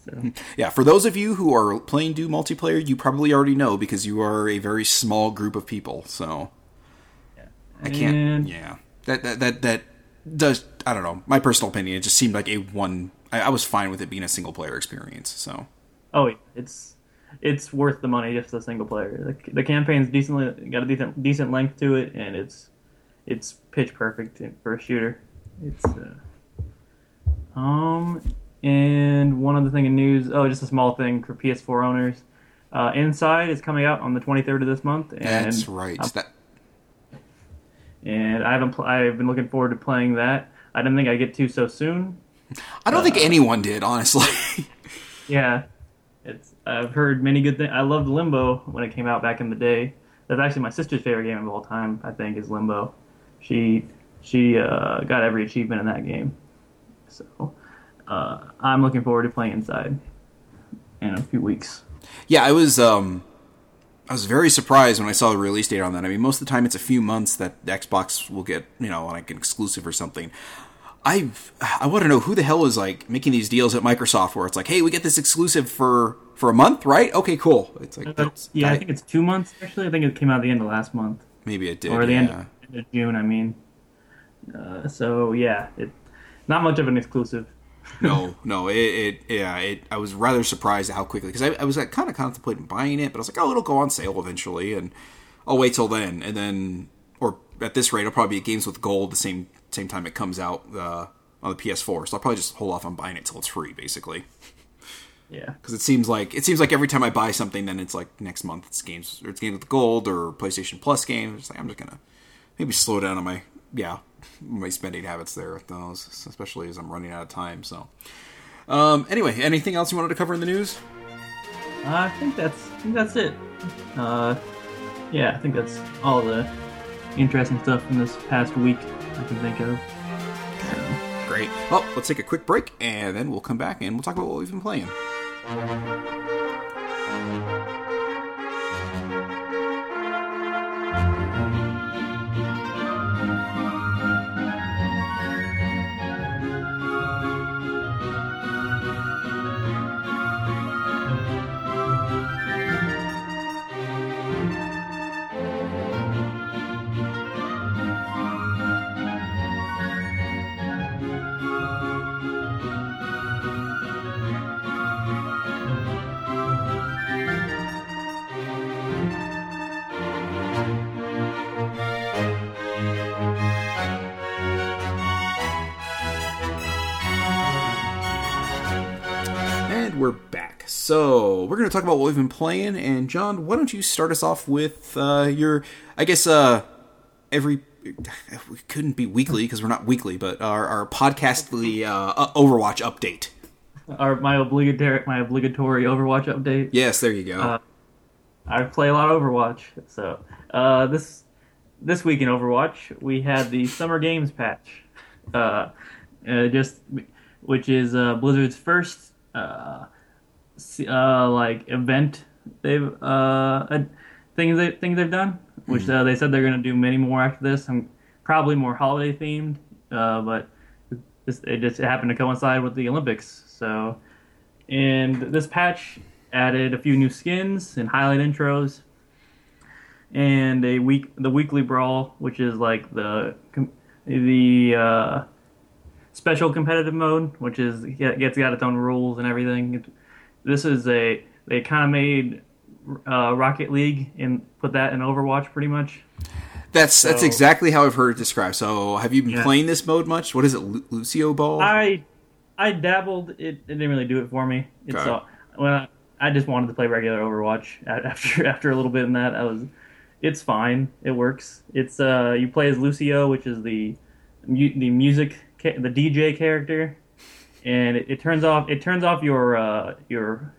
So, Yeah, for those of you who are playing Doom multiplayer, you probably already know because you are a very small group of people. So I can't. And- Yeah, that that that that does. I don't know. My personal opinion. It just seemed like a one. I, I was fine with it being a single player experience. So oh, yeah, it's it's worth the money just a single player. The, the campaign's decently got a decent decent length to it, and it's it's pitch perfect for a shooter. It's uh, um and one other thing in news. Oh, just a small thing for PS4 owners. Uh, Inside is coming out on the 23rd of this month, and that's right. I'm- that and I haven't. Pl- I've been looking forward to playing that. I didn't think I'd get to so soon. I don't think anyone did, honestly. Yeah, it's. I've heard many good things. I loved Limbo when it came out back in the day. That's actually my sister's favorite game of all time. I think is Limbo. She she uh, got every achievement in that game. So uh, I'm looking forward to playing Inside in a few weeks. yeah, I was. um I was very surprised when I saw the release date on that. I mean, most of the time it's a few months that Xbox will get, you know, like an exclusive or something. I I want to know who the hell is like making these deals at Microsoft where it's like, hey, we get this exclusive for for a month, right? Okay, cool. It's like that's, yeah, I, I- think it's two months actually. I think it came out at the end of last month. maybe it did. or the yeah. end, of, end of June. I mean, uh, so yeah, it not much of an exclusive no, no. It, it yeah. It. I was rather surprised at how quickly because I, I was like, kind of contemplating buying it, but I was like, oh, it'll go on sale eventually, and I'll wait till then. And then, or at this rate, it'll probably be games with gold the same same time it comes out uh, on the PS4. So I'll probably just hold off on buying it till it's free, basically. Yeah. Because it seems like it seems like every time I buy something, then it's like next month it's games or it's games with gold or PlayStation Plus games. It's like I'm just gonna maybe slow down on my yeah my spending habits there with those, especially as I'm running out of time. So, um, anyway, anything else you wanted to cover in the news? I think that's I think that's it. Uh, yeah, I think that's all the interesting stuff from this past week I can think of. Great. Well, let's take a quick break and then we'll come back and we'll talk about what we've been playing. So we're going to talk about what we've been playing. And John, why don't you start us off with uh, your, I guess, uh, every we couldn't be weekly because we're not weekly, but our, our podcastly uh, Overwatch update. Our my obligatory my obligatory Overwatch update. Yes, there you go. Uh, I play a lot of Overwatch, so uh, this this week in Overwatch we had the Summer Games patch, uh, uh, just which is uh, Blizzard's first uh, uh, like event they've uh, things they things they've done, which uh, they said they're gonna do many more after this. and probably more holiday themed, uh, but this, it just happened to coincide with the Olympics. So, and this patch added a few new skins and highlight intros, and a week the weekly brawl, which is like the the uh, special competitive mode, which is gets got its own rules and everything. This is a they kind of made uh, Rocket League and put that in Overwatch pretty much. that's that's exactly how I've heard it described. So have you been Yeah. playing this mode much? What is it, Lu- Lucio Ball? I I dabbled. It, it didn't really do it for me. It's Okay. all, well, I just wanted to play regular Overwatch. After after a little bit in that, I was. It's fine. It works. It's uh you play as Lucio, which is the mu- the music ca- the DJ character, and it, it turns off it turns off your uh your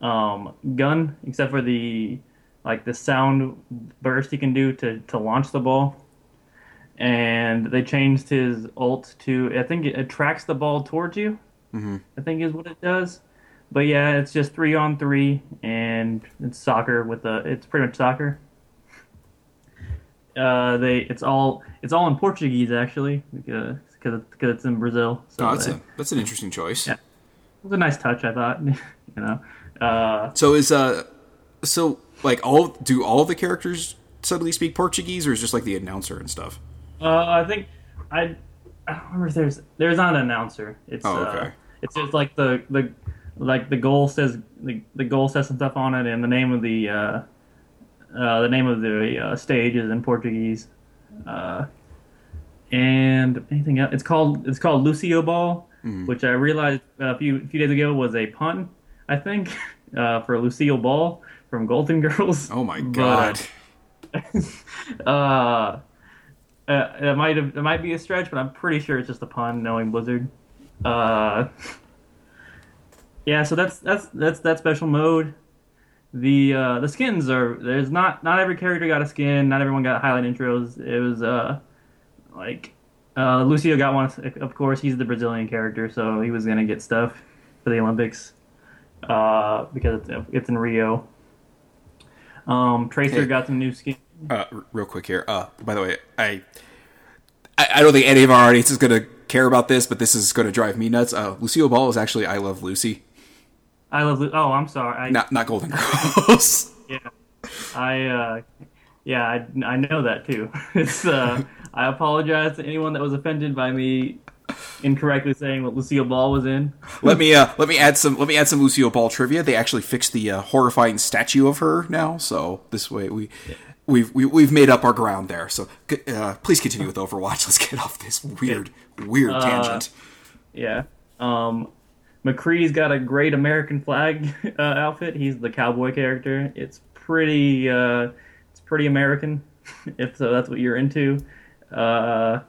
um gun except for the like the sound burst you can do to to launch the ball and they changed his ult to I think it attracts the ball towards you. Mhm. I think is what it does. But yeah, it's just three on three, and it's soccer with the. It's pretty much soccer. Uh, they it's all it's all in Portuguese actually because because it's in Brazil. So oh, that's they- a that's an interesting choice. Yeah. it was a nice touch, I thought. you know, uh, So is uh, so like all do all the characters suddenly speak Portuguese, or is just like the announcer and stuff? Uh, I think I I don't remember if there's there's not an announcer. It's Oh, uh, okay. it's just like the the like the goal says the, the goal says some stuff on it, and the name of the uh, uh, the name of the uh, stage is in Portuguese. Uh, and anything else? It's called it's called Lucio Ball, Mm-hmm. which I realized a few a few days ago was a pun. I think uh, for Lucille Ball from Golden Girls. Oh my But, god! uh, uh, it might have it might be a stretch, but I'm pretty sure it's just a pun, knowing Blizzard. Uh, yeah, so that's that's that's that special mode. The uh, the skins are there's not not every character got a skin, not everyone got highlight intros. It was uh like uh, Lucio got one, of course. He's the Brazilian character, so he was gonna get stuff for the Olympics uh, because it's, it's in Rio. Um, Tracer Hey. got some new skin. Uh, real quick here. Uh, by the way, I, I I don't think any of our audience is gonna care about this, but this is gonna drive me nuts. Uh, Lucille Ball is actually I Love Lucy, I love. Lu- Oh, I'm sorry. I, not not Golden Girls. Yeah, I. Uh, yeah, I, I know that too. It's. Uh, I apologize to anyone that was offended by me incorrectly saying what Lucille Ball was in. let me uh, let me add some let me add some Lucille Ball trivia. They actually fixed the uh, horrifying statue of her now, so this way we. We've, we, we've made up our ground there, so uh, please continue with Overwatch. Let's get off this weird, weird Uh, tangent. Yeah. Um, McCree's got a great American flag uh, outfit. He's the cowboy character. It's pretty. Uh, it's pretty American, if so that's what you're into. Uh,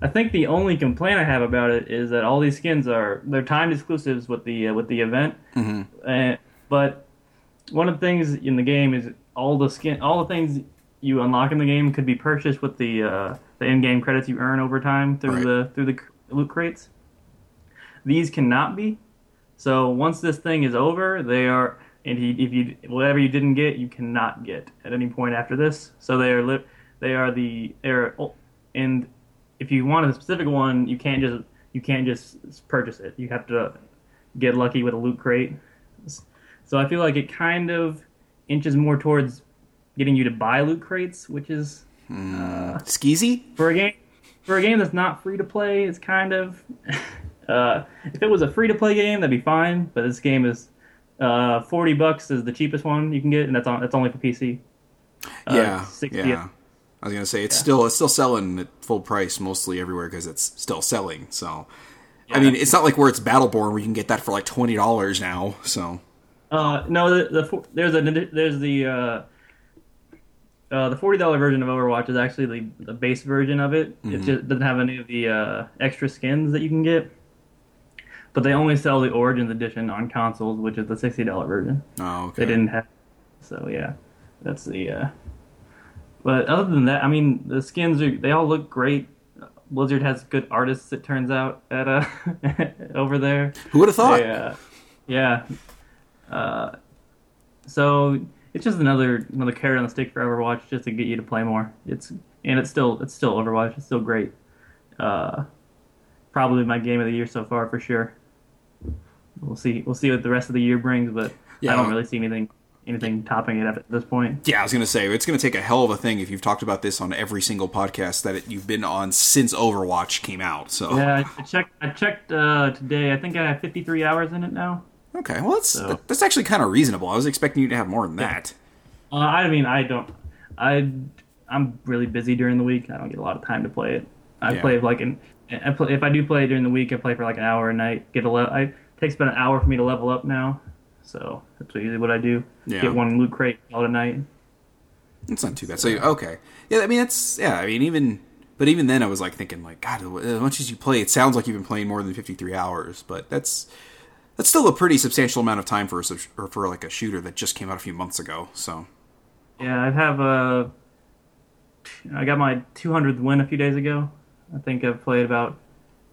I think the only complaint I have about it is that all these skins are they're timed exclusives with the uh, with the event. Uh, but one of the things in the game is all the skin, all the things you unlock in the game could be purchased with the uh, the in-game credits you earn over time through Right. the through the loot crates. These cannot be. So once this thing is over, they are, and he, if you whatever you didn't get, you cannot get at any point after this. So they are li- they are the they're and if you want a specific one, you can't just you can't just purchase it. You have to get lucky with a loot crate. So I feel like it kind of inches more towards getting you to buy loot crates, which is Skeezy? for a game for a game that's not free to play. It's kind of uh, if it was a free to play game, that'd be fine. But this game is uh, forty bucks is the cheapest one you can get, and that's on that's only for PC. Uh, yeah, 60 yeah. I was gonna say it's still it's still selling at full price mostly everywhere because it's still selling. So, I mean, it's not like where it's Battleborn where you can get that for like twenty dollars now. So, Uh, no, the, the there's a there's the uh, uh, the forty dollar version of Overwatch is actually the, the base version of it. It just doesn't have any of the uh, extra skins that you can get. But they only sell the Origins edition on consoles, which is the sixty dollar version. oh, okay. They didn't have, so yeah, that's the. Uh, but other than that, I mean, the skins are they all look great. Blizzard has good artists, it turns out, at uh, over there. Who would have thought? Yeah, yeah. Uh, so it's just another another carrot on the stick for Overwatch, just to get you to play more. It's and it's still it's still Overwatch. It's still great. Uh, probably my game of the year so far for sure. We'll see. We'll see what the rest of the year brings, but Yeah. I don't really see anything anything topping it up at this point. Yeah, I was gonna say it's gonna take a hell of a thing if you've talked about this on every single podcast that it, you've been on since Overwatch came out. So, Yeah, I, I checked. I checked uh, today. I think I have 53 hours in it now. okay, well that's So- that's actually kind of reasonable. I was expecting you to have more than that. Uh, I mean, I don't. I I'm really busy during the week. I don't get a lot of time to play it. I Yeah. play like an. I play, if I do play during the week, I play for like an hour a night. Get a le- I, it takes about an hour for me to level up now, so that's usually what I do. Yeah. Get one loot crate all the night. It's not too bad. So okay, yeah. I mean, that's yeah. I mean, even but even then, I was like thinking like, God, as much as you play, it sounds like you've been playing more than fifty three hours. But that's that's still a pretty substantial amount of time for a or for like a shooter that just came out a few months ago. So Yeah, I have a. I got my 200th win a few days ago. I think I've played about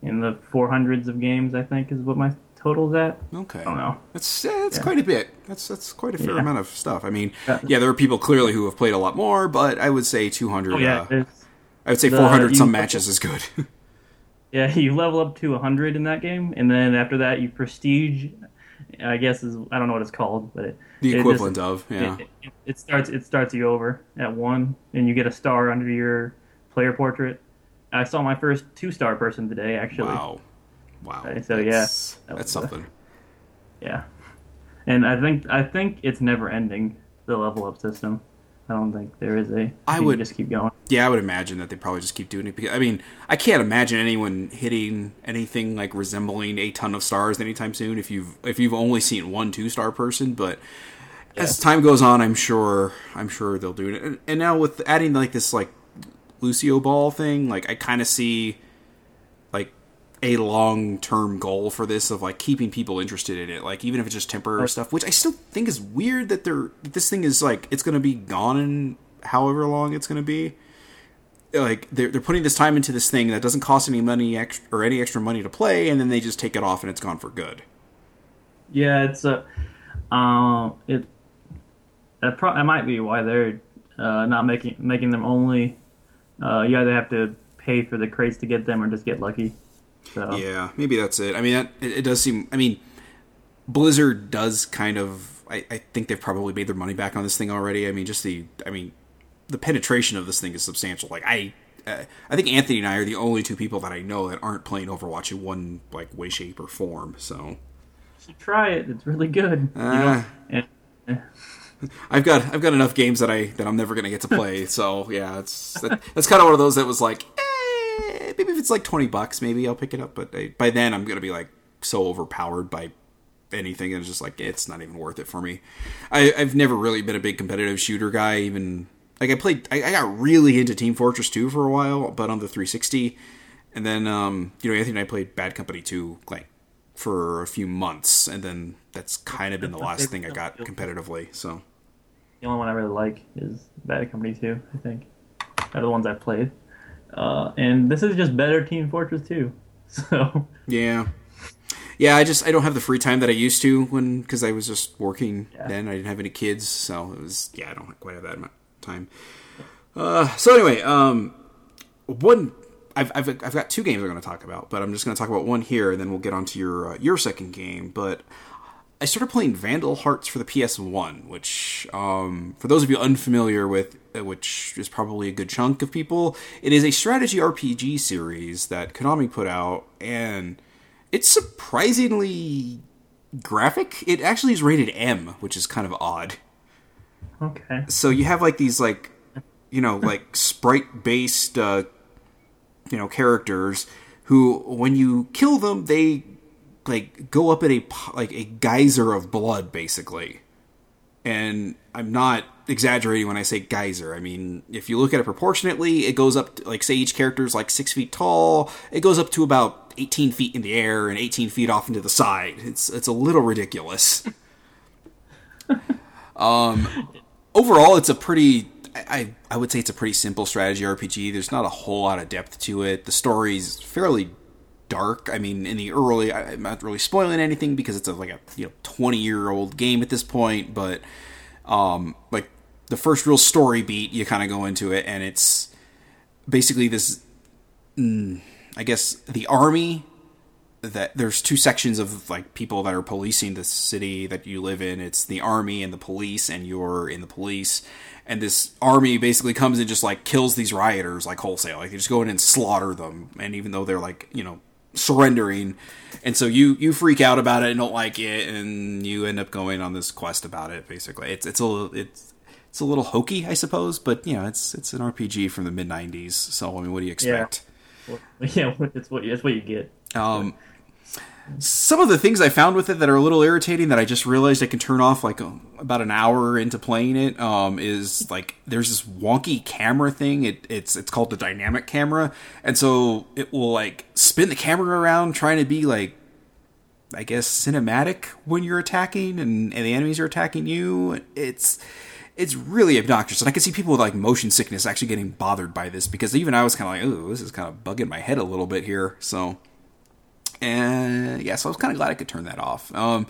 in the 400s of games. I think is what my total's at. okay, I don't know. That's that's Yeah. quite a bit. That's that's quite a fair Yeah. amount of stuff. I mean, Yeah. yeah, there are people clearly who have played a lot more, but I would say two hundred. Oh yeah, uh, I would say the- four hundred you- some matches is good. Yeah, you level up to 100 in that game, and then after that, you prestige. I guess is I don't know what it's called, but it, the it just- equivalent of yeah. it, it, it starts it starts you over at one, and you get a star under your player portrait. I saw my first two star person today, actually. Wow, wow. So, yeah, that's, that that's something. Yeah, and I think I think it's never ending the level up system. I don't think there is a. I would- just keep going. Yeah, I would imagine that they probably just keep doing it. Because, I mean, I can't imagine anyone hitting anything like resembling a ton of stars anytime soon. If you've if you've only seen one two star person, but as time goes on, I'm sure I'm sure they'll do it. And, and now with adding like this like Lucio Ball thing, like I kind of see a long term goal for this of like keeping people interested in it. Like even if it's just temporary stuff, which I still think is weird that they're that this thing is like it's going to be gone in however long it's going to be like they're, they're putting this time into this thing that doesn't cost any money ex- or any extra money to play and then they just take it off and it's gone for good Yeah, it's a. Um, it. That, pro- that might be why they're uh, not making making them only. Uh, you either have to pay for the crates to get them, or just get lucky. So yeah maybe that's it i mean that, it, it does seem i mean blizzard does kind of I, I think they've probably made their money back on this thing already i mean just the i mean the penetration of this thing is substantial like i uh, I think Anthony and I are the only two people that I know that aren't playing Overwatch in one like way, shape, or form. So You should try it. It's really good. You Uh, know? And, eh, I've got I've got enough games that I that I'm never gonna get to play. so yeah, it's that, that's kind of one of those that was like, eh, maybe if it's like twenty bucks, maybe I'll pick it up. But I, by then, I'm gonna be like so overpowered by anything, and it's just like it's not even worth it for me. I, I've never really been a big competitive shooter guy. Even like I played, I, I got really into Team Fortress 2 for a while, but on the 360, and then um, you know Anthony and I played Bad Company 2 like for a few months, and then that's kind of been the last thing I got competitively. So. the only one I really like is Bad Company 2, I think. Out of the ones I've played. Uh, and this is just better Team Fortress 2. So, Yeah. Yeah, I just I don't have the free time that I used to when because I was just working Yeah. then. I didn't have any kids, so it was yeah. I don't quite have that much time. Uh, so anyway, um, one I've, I've I've got two games I'm going to talk about, but I'm just going to talk about one here, and then we'll get on to your uh, your second game. But I started playing Vandal Hearts for the PS1, which, um, for those of you unfamiliar with, which is probably a good chunk of people, it is a strategy RPG series that Konami put out, and it's surprisingly graphic. It actually is rated M, which is kind of odd. okay. So you have like these like, you know, like sprite based, uh, you know, characters who, when you kill them, they like go up in a like a geyser of blood, basically. And I'm not exaggerating when I say geyser. I mean, if you look at it proportionately, it goes up to, like say each character is like six feet tall. It goes up to about 18 feet in the air and 18 feet off into the side. It's it's a little ridiculous. um, overall it's a pretty I, I would say it's a pretty simple strategy RPG. There's not a whole lot of depth to it. The story's fairly dark. I mean, in the early, I, I'm not really spoiling anything because it's a, like a you know 20 year old game at this point. But um, like the first real story beat, you kind of go into it, and it's basically this. Mm, I guess the army that there's two sections of like people that are policing the city that you live in. It's the army and the police, and you're in the police. And this army basically comes and just like kills these rioters like wholesale. Like they just go in and slaughter them. And even though they're like you know surrendering, and so you you freak out about it and don't like it, and you end up going on this quest about it. Basically, it's it's a little it's it's a little hokey, I suppose, but you know it's it's an RPG from the mid '90s. So I mean, what do you expect? Well, yeah, it's what, it's what you get. Um, some of the things I found with it that are a little irritating that I just realized I can turn off like uh, about an hour into playing it um, is like there's this wonky camera thing. It, it's it's called the dynamic camera, and so it will like spin the camera around trying to be like I guess cinematic when you're attacking and, and the enemies are attacking you. It's it's really obnoxious, and I can see people with like motion sickness actually getting bothered by this because even I was kind of like, oh, this is kind of bugging my head a little bit here." So, and yeah, so I was kind of glad I could turn that off. Um,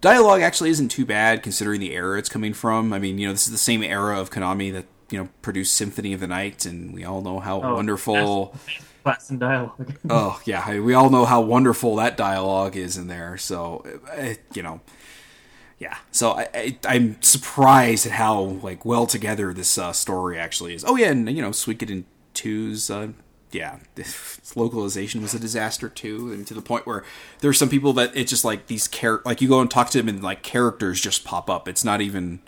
dialogue actually isn't too bad considering the era it's coming from. I mean, you know, this is the same era of Konami that you know produced Symphony of the Night, and we all know how Oh, wonderful. Class and dialogue. Oh yeah, I- we all know how wonderful that dialogue is in there. So uh, you know, yeah. So I, I, I'm surprised at how like well together this uh, story actually is. Oh yeah, and you know, Suikoden 2's uh, yeah, its localization was a disaster too, and to the point where there's some people that it's just like these char- like you go and talk to them and like characters just pop up. It's not even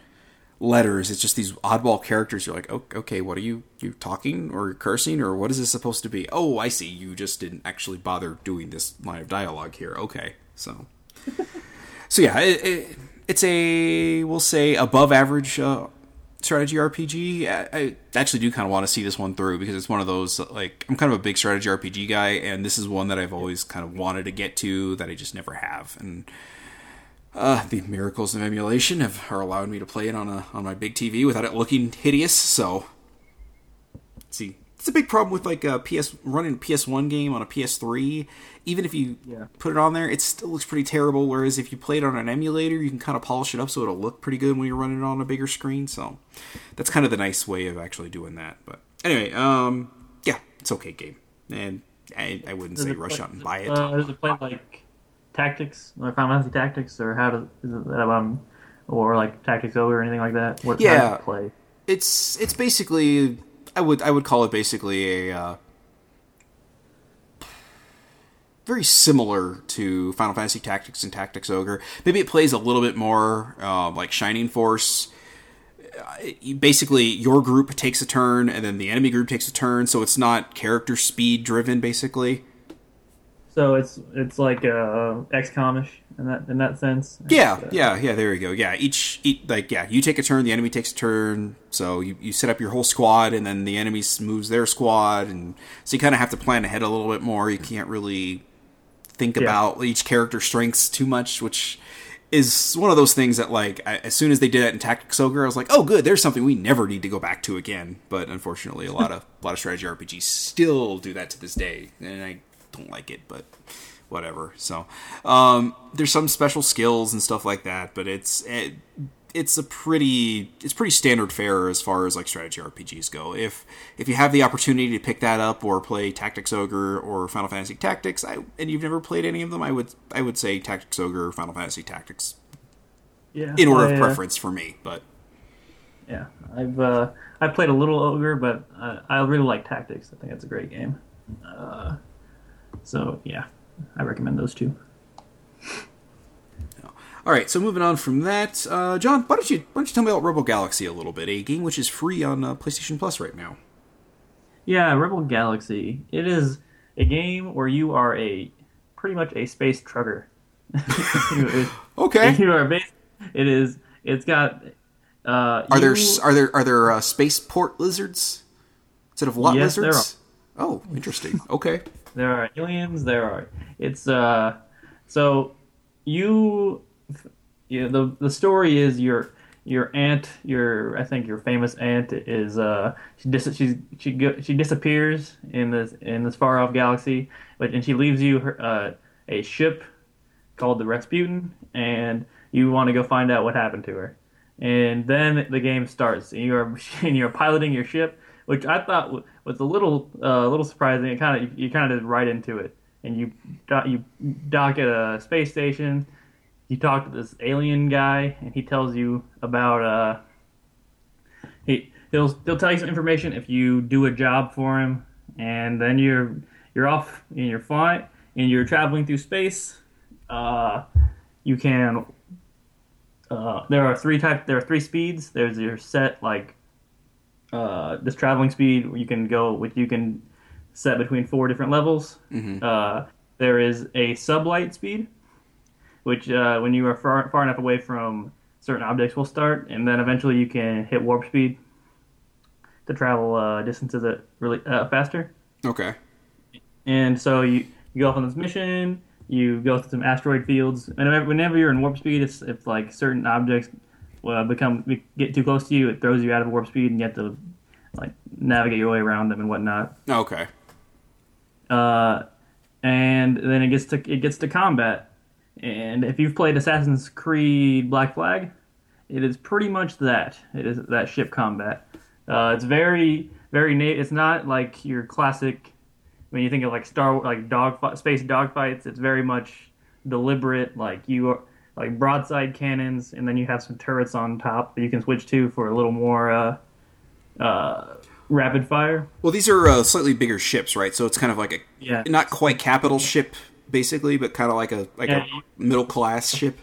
letters. It's just these oddball characters. You're like, "Oh, okay, what are you you talking or cursing or what is this supposed to be? Oh, I see. You just didn't actually bother doing this line of dialogue here. Okay, so so yeah, it, it, it's a we'll say above average uh, strategy RPG. I, I actually do kind of want to see this one through because it's one of those like I'm kind of a big strategy RPG guy, and this is one that I've always kind of wanted to get to that I just never have, and uh, the miracles of emulation have are allowing me to play it on a on my big TV without it looking hideous. So, see, it's a big problem with like a PS running a PS1 game on a PS3. Even if you Yeah. put it on there, it still looks pretty terrible. Whereas if you play it on an emulator, you can kind of polish it up so it'll look pretty good when you're running it on a bigger screen. So, that's kind of the nice way of actually doing that. But anyway, um, yeah, it's okay game, and I, I wouldn't Does say rush play- out and buy it. Uh, does it play like tactics, like Final Fantasy Tactics, or how does is it that um, or like Tactics Ogre or anything like that? What Yeah. it play? it's it's basically I would I would call it basically a uh, very similar to Final Fantasy Tactics and Tactics Ogre. Maybe it plays a little bit more uh, like Shining Force. Uh, basically, your group takes a turn, and then the enemy group takes a turn, so it's not character speed driven. Basically, So it's it's like uh, XCOMish in that in that sense. Yeah, It's, uh, yeah, yeah. There you go. Yeah, each, each like yeah, you take a turn, the enemy takes a turn. So you, you set up your whole squad, and then the enemy moves their squad, and so you kind of have to plan ahead a little bit more. You can't really think Yeah. about each character's strengths too much, which is one of those things that like I, as soon as they did that in Tactics Ogre, I was like, oh, good, there's something we never need to go back to again. But unfortunately, a lot of a lot of strategy RPGs still do that to this day, and I don't like it, but whatever. So um, there's some special skills and stuff like that, but it's it, it's a pretty it's pretty standard fare as far as like strategy RPGs go. If if you have the opportunity to pick that up or play Tactics Ogre or Final Fantasy Tactics, I, and you've never played any of them, I would I would say Tactics Ogre or Final Fantasy Tactics yeah. in order I, of uh, preference for me. But Yeah, I've uh, I played a little ogre, but uh, I really like Tactics. I think it's a great game. Uh, so yeah, I recommend those two. all right, so moving on from that, uh, John, why don't you why don't you tell me about Rebel Galaxy a little bit? A game which is free on uh, PlayStation Plus right now. Yeah, Rebel Galaxy. It is a game where you are a pretty much a space trucker. Okay. you are It is. It's got. Uh, Are there you- are there are there uh, spaceport lizards instead of lot Yes, there lizards? Oh, interesting. Okay. There are aliens. There are. It's uh. So you, you the the story is your your aunt, your I think your famous aunt is uh she dis- she's she go, she disappears in this in this far off galaxy, but and she leaves you her, uh, a ship called the Rasputin and you want to go find out what happened to her. And then the game starts, and you're and you're piloting your ship, which I thought was a little uh, a little surprising. It kind of you kind of right into it, and you dock, you dock at a space station. You talk to this alien guy, and he tells you about uh he he'll he'll tell you some information if you do a job for him, and then you're you're off in your flight and you're traveling through space. Uh, you can uh, there are three types. There are three speeds. There's your set like uh, this traveling speed. You can go with. You can set between four different levels. Uh, there is a sublight speed, which uh, when you are far, far enough away from certain objects will start, and then eventually you can hit warp speed to travel uh, distances that really uh, faster. Okay. And so you, you go off on this mission, you go through some asteroid fields, and whenever, you're in warp speed, it's if like certain objects uh, become get too close to you, it throws you out of warp speed, and you have to like navigate your way around them and whatnot. Okay. Uh, and then it gets to it gets to combat, and if you've played Assassin's Creed Black Flag, it is pretty much that. It is that ship combat. Uh, it's very very na- It's not like your classic when you think of like Star like dog space dogfights. It's very much deliberate. Like you are like broadside cannons, and then you have some turrets on top that you can switch to for a little more uh, uh, rapid fire. Well, these are uh, slightly bigger ships, right? So it's kind of like a Yeah. not quite capital ship, basically, but kind of like a like Yeah. a middle class ship.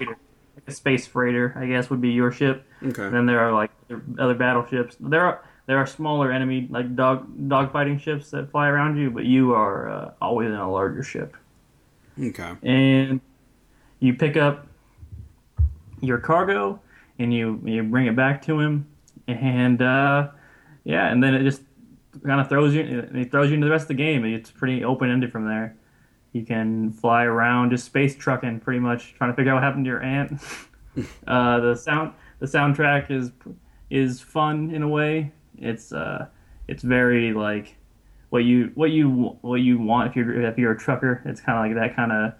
a space freighter, I guess, would be your ship. Okay. And then there are like other battleships. There are there are smaller enemy like dog dogfighting ships that fly around you, but you are uh, always in a larger ship. Okay. And you pick up your cargo and you you bring it back to him, and uh, yeah, and then it just kind of throws you. It throws you into the rest of the game. It's pretty open ended from there. You can fly around, just space trucking, pretty much trying to figure out what happened to your aunt. uh, the sound, the soundtrack is is fun in a way. It's uh, it's very like what you what you what you want if you're if you're a trucker. It's kind of like that kind of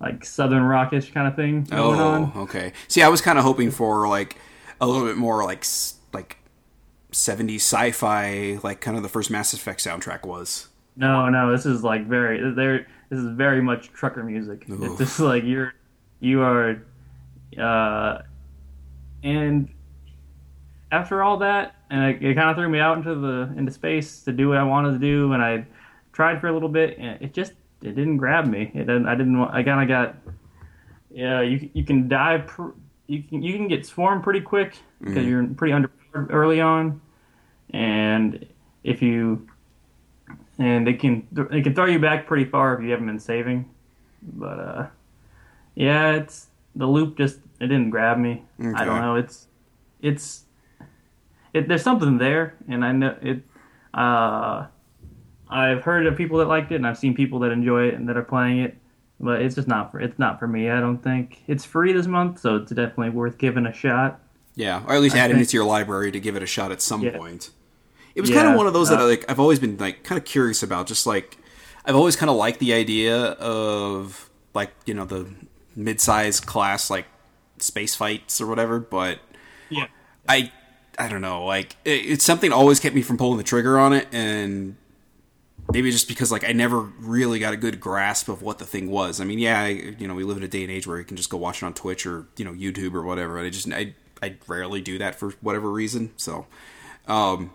like southern rockish kind of thing going on. Oh, okay. See, I was kind of hoping for like a little bit more like like 70s sci-fi, like kind of the first Mass Effect soundtrack was. No, no, this is like very there. This is very much trucker music. Oof. It's just like you're, you are, uh, and after all that, and it, it kind of threw me out into the into space to do what I wanted to do, and I tried for a little bit, and it just it didn't grab me. It didn't, I didn't. want- I kind of got. Yeah, you you can die. Pr- you can you can get swarmed pretty quick because you're pretty under early on, and if you and they can they can throw you back pretty far if you haven't been saving. But uh, yeah, it's the loop just it didn't grab me. I don't know. It's it's it, there's something there, and I know it. Uh, I've heard of people that liked it, and I've seen people that enjoy it and that are playing it. But it's just not for it's not for me. I don't think it's free this month, so it's definitely worth giving a shot. Yeah, or at least I adding it to your library to give it a shot at some Yeah. point. It was kind of one of those that uh, I, like I've always been like kind of curious about. Just like I've always kind of liked the idea of like you know the mid-sized class like space fights or whatever, but Yeah. I I don't know like it, it's something always kept me from pulling the trigger on it, and maybe just because like I never really got a good grasp of what the thing was. I mean, yeah, I, you know, we live in a day and age where you can just go watch it on Twitch or you know YouTube or whatever. I just I I rarely do that for whatever reason. So, um,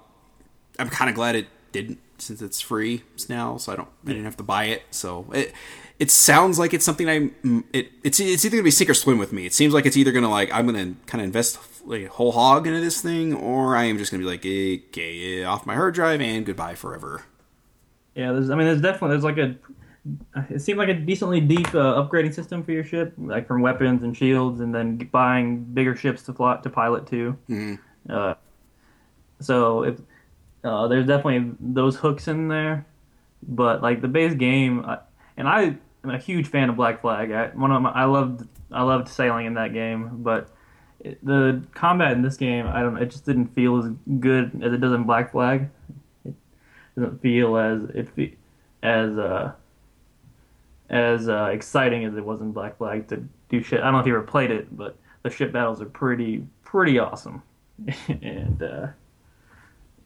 I'm kind of glad it didn't since it's free now, so I don't I didn't have to buy it. So it it sounds like it's something I it it's it's either gonna be sink or swim with me. It seems like it's either gonna like I'm gonna kind of invest like whole hog into this thing, or I am just gonna be like okay, off my hard drive and goodbye forever. Yeah, there's. I mean, there's definitely there's like a. It seemed like a decently deep uh, upgrading system for your ship, like from weapons and shields, and then buying bigger ships to fly, to pilot too. Mhm. Uh, so if uh, there's definitely those hooks in there, but like the base game, I, and I am a huge fan of Black Flag. I, one of my, I loved I loved sailing in that game, but it, the combat in this game, I don't. It just didn't feel as good as it does in Black Flag. Doesn't feel as it as uh as uh, exciting as it was in Black Flag to do shit. I don't know if you ever played it, but the ship battles are pretty pretty awesome, and uh,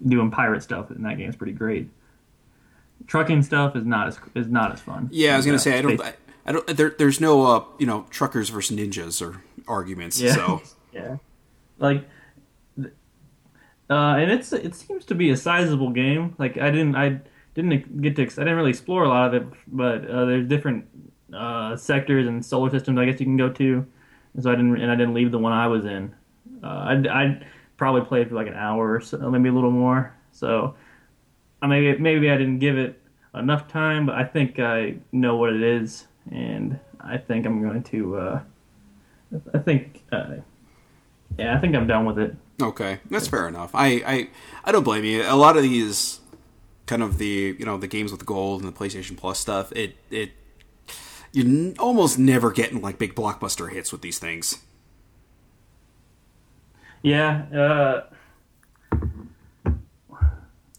doing pirate stuff in that game is pretty great. Trucking stuff is not as is not as fun. Yeah, I was gonna Uh, say I don't. I, I don't. There, there's no, uh, you know, truckers versus ninjas or arguments. Yeah. So yeah, like, uh, and it's it seems to be a sizable game. Like I didn't I didn't get to I didn't really explore a lot of it, but uh, there's different uh, sectors and solar systems I guess you can go to. And so I didn't and I didn't leave the one I was in. Uh, I I probably played for like an hour or so, maybe a little more. So maybe maybe I didn't give it enough time, but I think I know what it is, and I think I'm going to. Uh, I think. Uh, yeah, I think I'm done with it. Okay, that's fair enough. I, I, I don't blame you. A lot of these, kind of the, you know, the games with gold and the PlayStation Plus stuff. It, it, you n- almost never getting like big blockbuster hits with these things. Yeah, uh,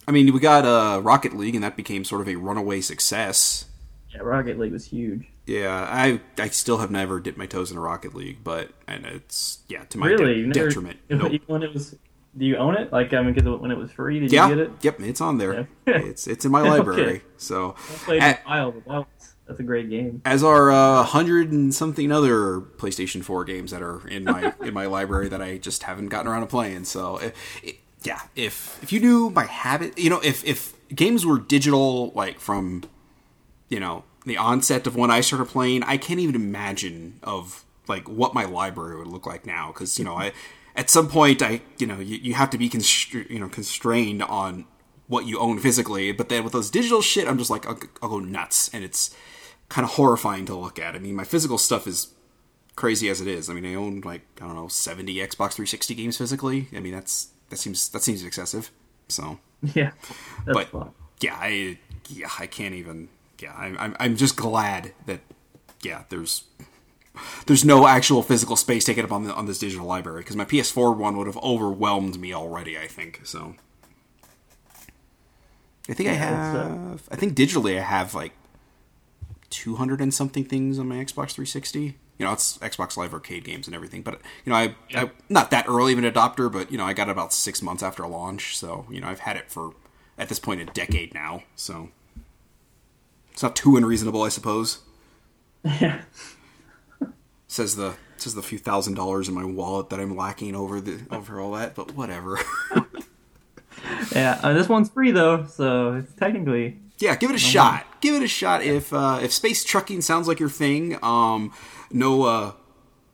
I mean, we got uh, Rocket League, and that became sort of a runaway success. yeah, Rocket League was huge. Yeah, I I still have never dipped my toes in a Rocket League, but and it's yeah to my really? de- never- detriment. Nope. When it was, do you own it? Like, I mean, because when it was free, did Yeah, you get it? yep, it's on there. Yeah. it's it's in my Okay. library. So I played A- while, but that was, that's a great game. as are uh, hundred and something other PlayStation Four games that are in my in my library that I just haven't gotten around to playing. So it, it, yeah, if if you knew my habit, you know, if if games were digital like from you know the onset of when I started playing, I can't even imagine of like what my library would look like now because you know I at some point I you know you, you have to be you know constrained on what you own physically, but then with those digital shit, I'm just like I'll, I'll go nuts, and it's kind of horrifying to look at. I mean, my physical stuff is crazy as it is. I mean, I own like I don't know 70 Xbox 360 games physically. I mean, that's that seems that seems excessive. So Yeah, that's but fun. yeah, I yeah I can't even. Yeah, I'm I'm, I'm just glad that yeah there's there's no actual physical space taken up on the, on this digital library because my PS4 one would have overwhelmed me already. I think so. I think I Yeah, it's, uh, have. I think digitally I have like two hundred and something things on my Xbox 360. You know, it's Xbox Live Arcade games and everything. But you know, I, I not that early of an adopter, but you know, I got it about six months after launch. So you know, I've had it for at this point a decade now. So it's not too unreasonable, I suppose. Yeah, Says the says the few thousand dollars in my wallet that I'm lacking over the over all that, but whatever. Yeah, uh, this one's free though, so it's technically yeah, give it a shot. Give it a shot if uh, if space trucking sounds like your thing. Um, no uh,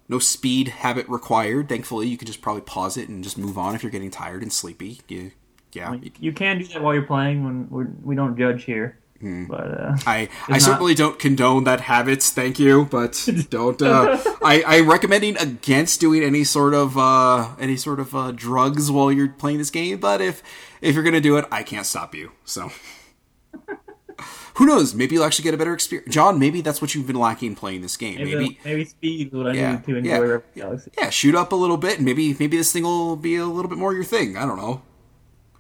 no speed habit required. Thankfully, you can just probably pause it and just move on if you're getting tired and sleepy. You, yeah, you, you can do that while you're playing. When we're, we don't judge here. But uh, I, I certainly don't condone that habits, thank you, but don't. Uh, I I'm recommending against doing any sort of uh, any sort of uh, drugs while you're playing this game. But if if you're gonna do it, I can't stop you. So who knows? Maybe you'll actually get a better experience, John. Maybe that's what you've been lacking playing this game. maybe Maybe maybe speed is what I Yeah, need to enjoy yeah, Galaxy. yeah, shoot up a little bit, and maybe maybe this thing will be a little bit more your thing. I don't know.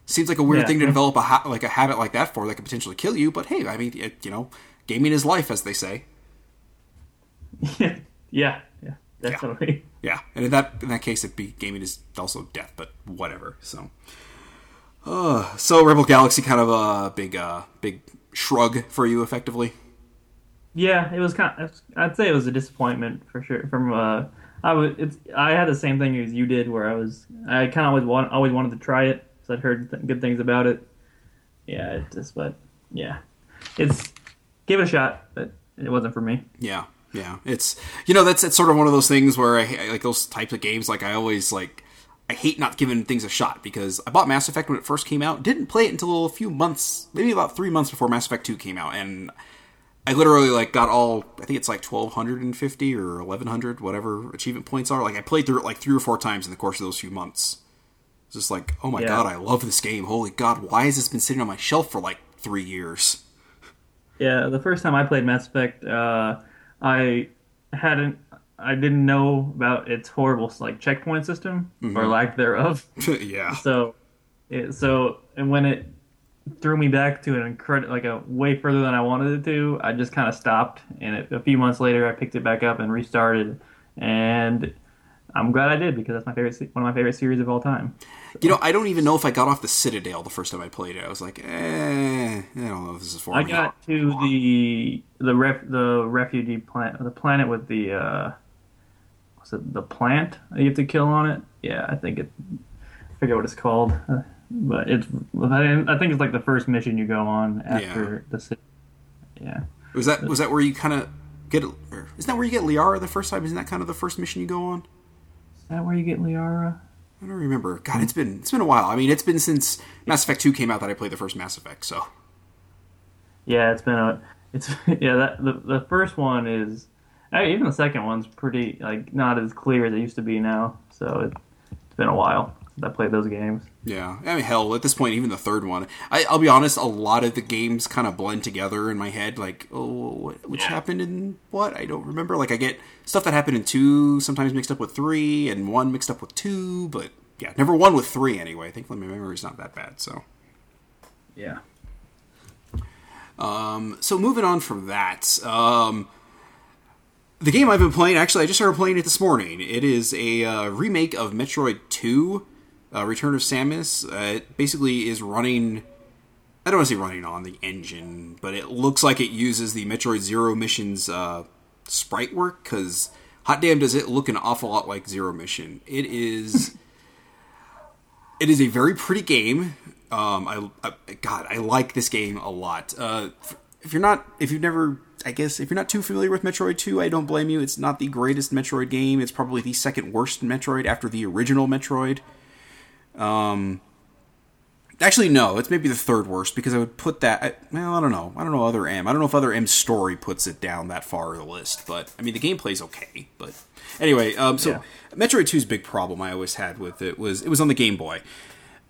Seems like a weird Yeah. thing to develop a ha- like a habit like that for that could potentially kill you. But hey, I mean, it, you know, gaming is life, as they say. yeah, yeah, definitely. Yeah, and in that in that case, it be gaming is also death, but whatever. So, uh, so Rebel Galaxy kind of a big uh big shrug for you, effectively. Yeah, it was kind. Of, I'd say it was a disappointment for sure. From uh, I was, it's, I had the same thing as you did, where I was, I kind of always want, always wanted to try it, because I'd heard th- good things about it. Yeah, it just, but yeah, it's give it a shot, but it wasn't for me. Yeah, yeah. It's you know that's it's sort of one of those things where I, like those types of games. Like I always like I hate not giving things a shot because I bought Mass Effect when it first came out. Didn't play it until a few months, maybe about three months before Mass Effect Two came out, and I literally like got all I think it's like twelve hundred and fifty or eleven hundred whatever achievement points are. Like I played through it like three or four times in the course of those few months. Just like oh my Yeah. god, I love this game. Holy god, why has this been sitting on my shelf for like three years? Yeah, the first time I played Mass Effect, uh, I hadn't, I didn't know about its horrible like checkpoint system or lack thereof. yeah, So, it, so and when it threw me back to an incredible, like a way further than I wanted it to, I just kind of stopped. And it, a few months later, I picked it back up and restarted. And I'm glad I did because that's my favorite, one of my favorite series of all time. You know, I don't even know if I got off the Citadel the first time I played it. I was like, eh, I don't know if this is for I me. got to the the ref, the refugee planet, the planet with the uh, what's it, the plant that you have to kill on it. Yeah, I think it. I forget what it's called, uh, but it's. I think it's like the first mission you go on after the. ci- Yeah. was that was that where you kind of get? Or, isn't that where you get Liara the first time? Isn't that kind of the first mission you go on? Is that where you get Liara? I don't remember. God, it's been it's been a while. I mean, it's been since Mass Effect Two came out that I played the first Mass Effect. So Yeah, it's been a. It's yeah. That the the first one is. eh, Even the second one's pretty like not as clear as it used to be now. So it, it's been a while since I played those games. yeah, I mean, hell, at this point, even the third one. I, I'll be honest. A lot of the games kind of blend together in my head. Like, oh, what, which Yeah. happened in what? I don't remember. Like, I get stuff that happened in two sometimes mixed up with three, and one mixed up with two. But yeah, never one with three anyway. Thankfully, my memory's not that bad. So. Yeah. Um, so moving on from that, um, the game I've been playing. Actually, I just started playing it this morning. It is a uh, remake of Metroid Two, uh, Return of Samus. Uh, it basically is running. I don't want to say running on the engine, but it looks like it uses the Metroid Zero Mission's uh, sprite work. Because hot damn, does it look an awful lot like Zero Mission? It is. it is a very pretty game. Um, I, I God, I like this game a lot. Uh, if you're not, if you've never, I guess, if you're not too familiar with Metroid Two, I don't blame you. It's not the greatest Metroid game. It's probably the second worst Metroid after the original Metroid. Um, actually, no, it's maybe the third worst because I would put that. I, well, I don't know. I don't know other M. I don't know if other M's story puts it down that far of the list, but I mean the gameplay's okay. But anyway, um, so Yeah. Metroid 2's big problem I always had with it was it was on the Game Boy.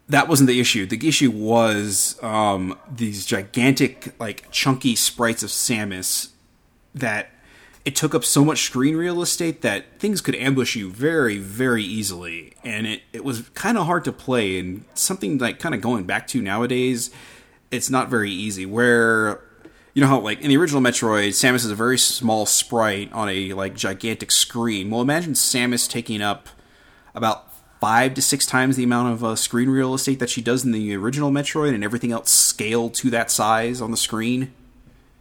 That wasn't the issue. The issue was um, these gigantic, like chunky sprites of Samus that it took up so much screen real estate that things could ambush you very, very easily, and it, it was kind of hard to play. And something like kind of going back to nowadays, it's not very easy. Where you know how like in the original Metroid, Samus is a very small sprite on a like gigantic screen. Well, imagine Samus taking up about five to six times the amount of uh, screen real estate that she does in the original Metroid, and everything else scaled to that size on the screen.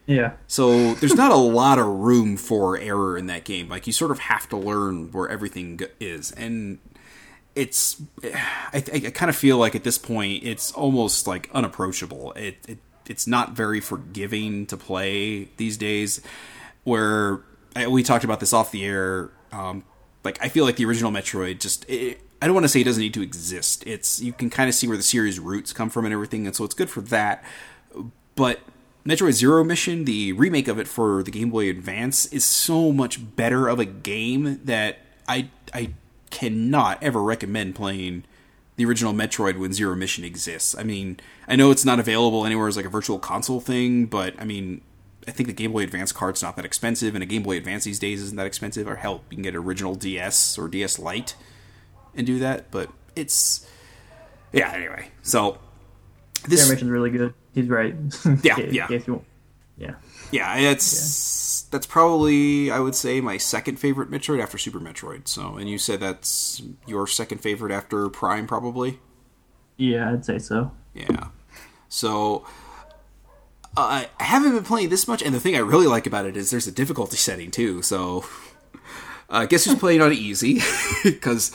Yeah. So there's not a lot of room for error in that game. Like you sort of have to learn where everything is, and it's. I, I, kind of feel like at this point it's almost like unapproachable. It, it it's not very forgiving to play these days. Where I, we talked about this off the air. Um, like I feel like the original Metroid just. It, I don't want to say it doesn't need to exist. It's you can kind of see where the series roots come from and everything, and so it's good for that. But Metroid Zero Mission, the remake of it for the Game Boy Advance, is so much better of a game that I I cannot ever recommend playing the original Metroid when Zero Mission exists. I mean, I know it's not available anywhere as like a virtual console thing, but I mean, I think the Game Boy Advance card's not that expensive, and a Game Boy Advance these days isn't that expensive. Or hell, you can get an original DS or DS Lite and do that, but it's yeah. Anyway, so this animation's really good. He's right. Yeah, yeah, want. yeah, yeah. It's yeah. that's probably I would say my second favorite Metroid after Super Metroid. So, and you said that's your second favorite after Prime, probably. Yeah, I'd say so. Yeah. So. Uh, I haven't been playing this much, and the thing I really like about it is there's a difficulty setting too. So I uh, guess who's playing on easy? Because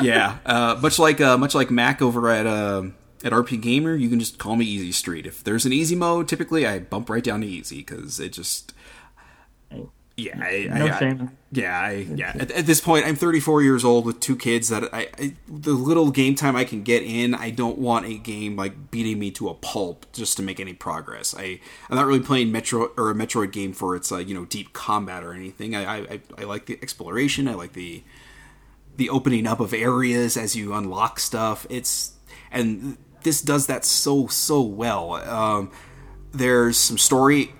yeah, uh, much like uh, much like Mac over at um, at RP Gamer, you can just call me Easy Street. If there's an easy mode, typically I bump right down to easy because it just yeah, I, no I, shame. yeah, I, yeah. At, at, this point, I'm 34 years old with two kids. That I, I, the little game time I can get in, I don't want a game like beating me to a pulp just to make any progress. I, I'm not really playing Metro or a Metroid game for its uh, you know deep combat or anything. I, I, I like the exploration. I like the the opening up of areas as you unlock stuff. It's and this does that so so well. Um, there's some story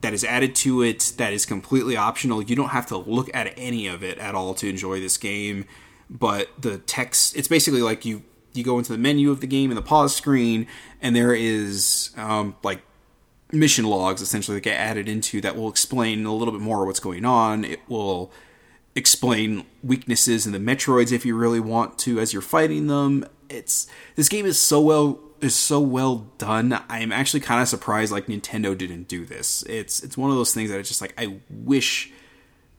that is added to it that is completely optional. You don't have to look at any of it at all to enjoy this game. But the text, it's basically like you you go into the menu of the game in the pause screen, and there is um, like mission logs essentially that get added into that will explain a little bit more what's going on. It will explain weaknesses in the Metroids if you really want to as you're fighting them. It's this game is so well is so well done. I'm actually kind of surprised like Nintendo didn't do this. It's it's one of those things that it's just like I wish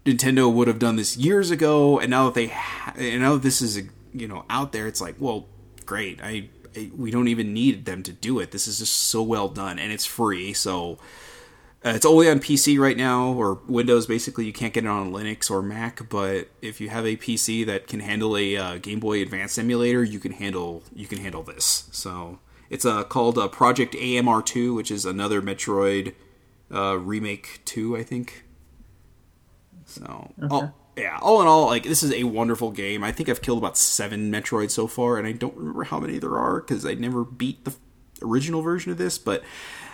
Nintendo would have done this years ago. And now that they ha- and now that this is you know out there, it's like well, great. I, I we don't even need them to do it. This is just so well done and it's free. So uh, it's only on PC right now or Windows. Basically, you can't get it on Linux or Mac. But if you have a PC that can handle a uh, Game Boy Advance emulator, you can handle you can handle this. So it's uh, called uh, Project AMR2, which is another Metroid uh, remake two, I think. So, okay. all, yeah, all in all, like this is a wonderful game. I think I've killed about seven Metroid so far, and I don't remember how many there are because I never beat the original version of this. But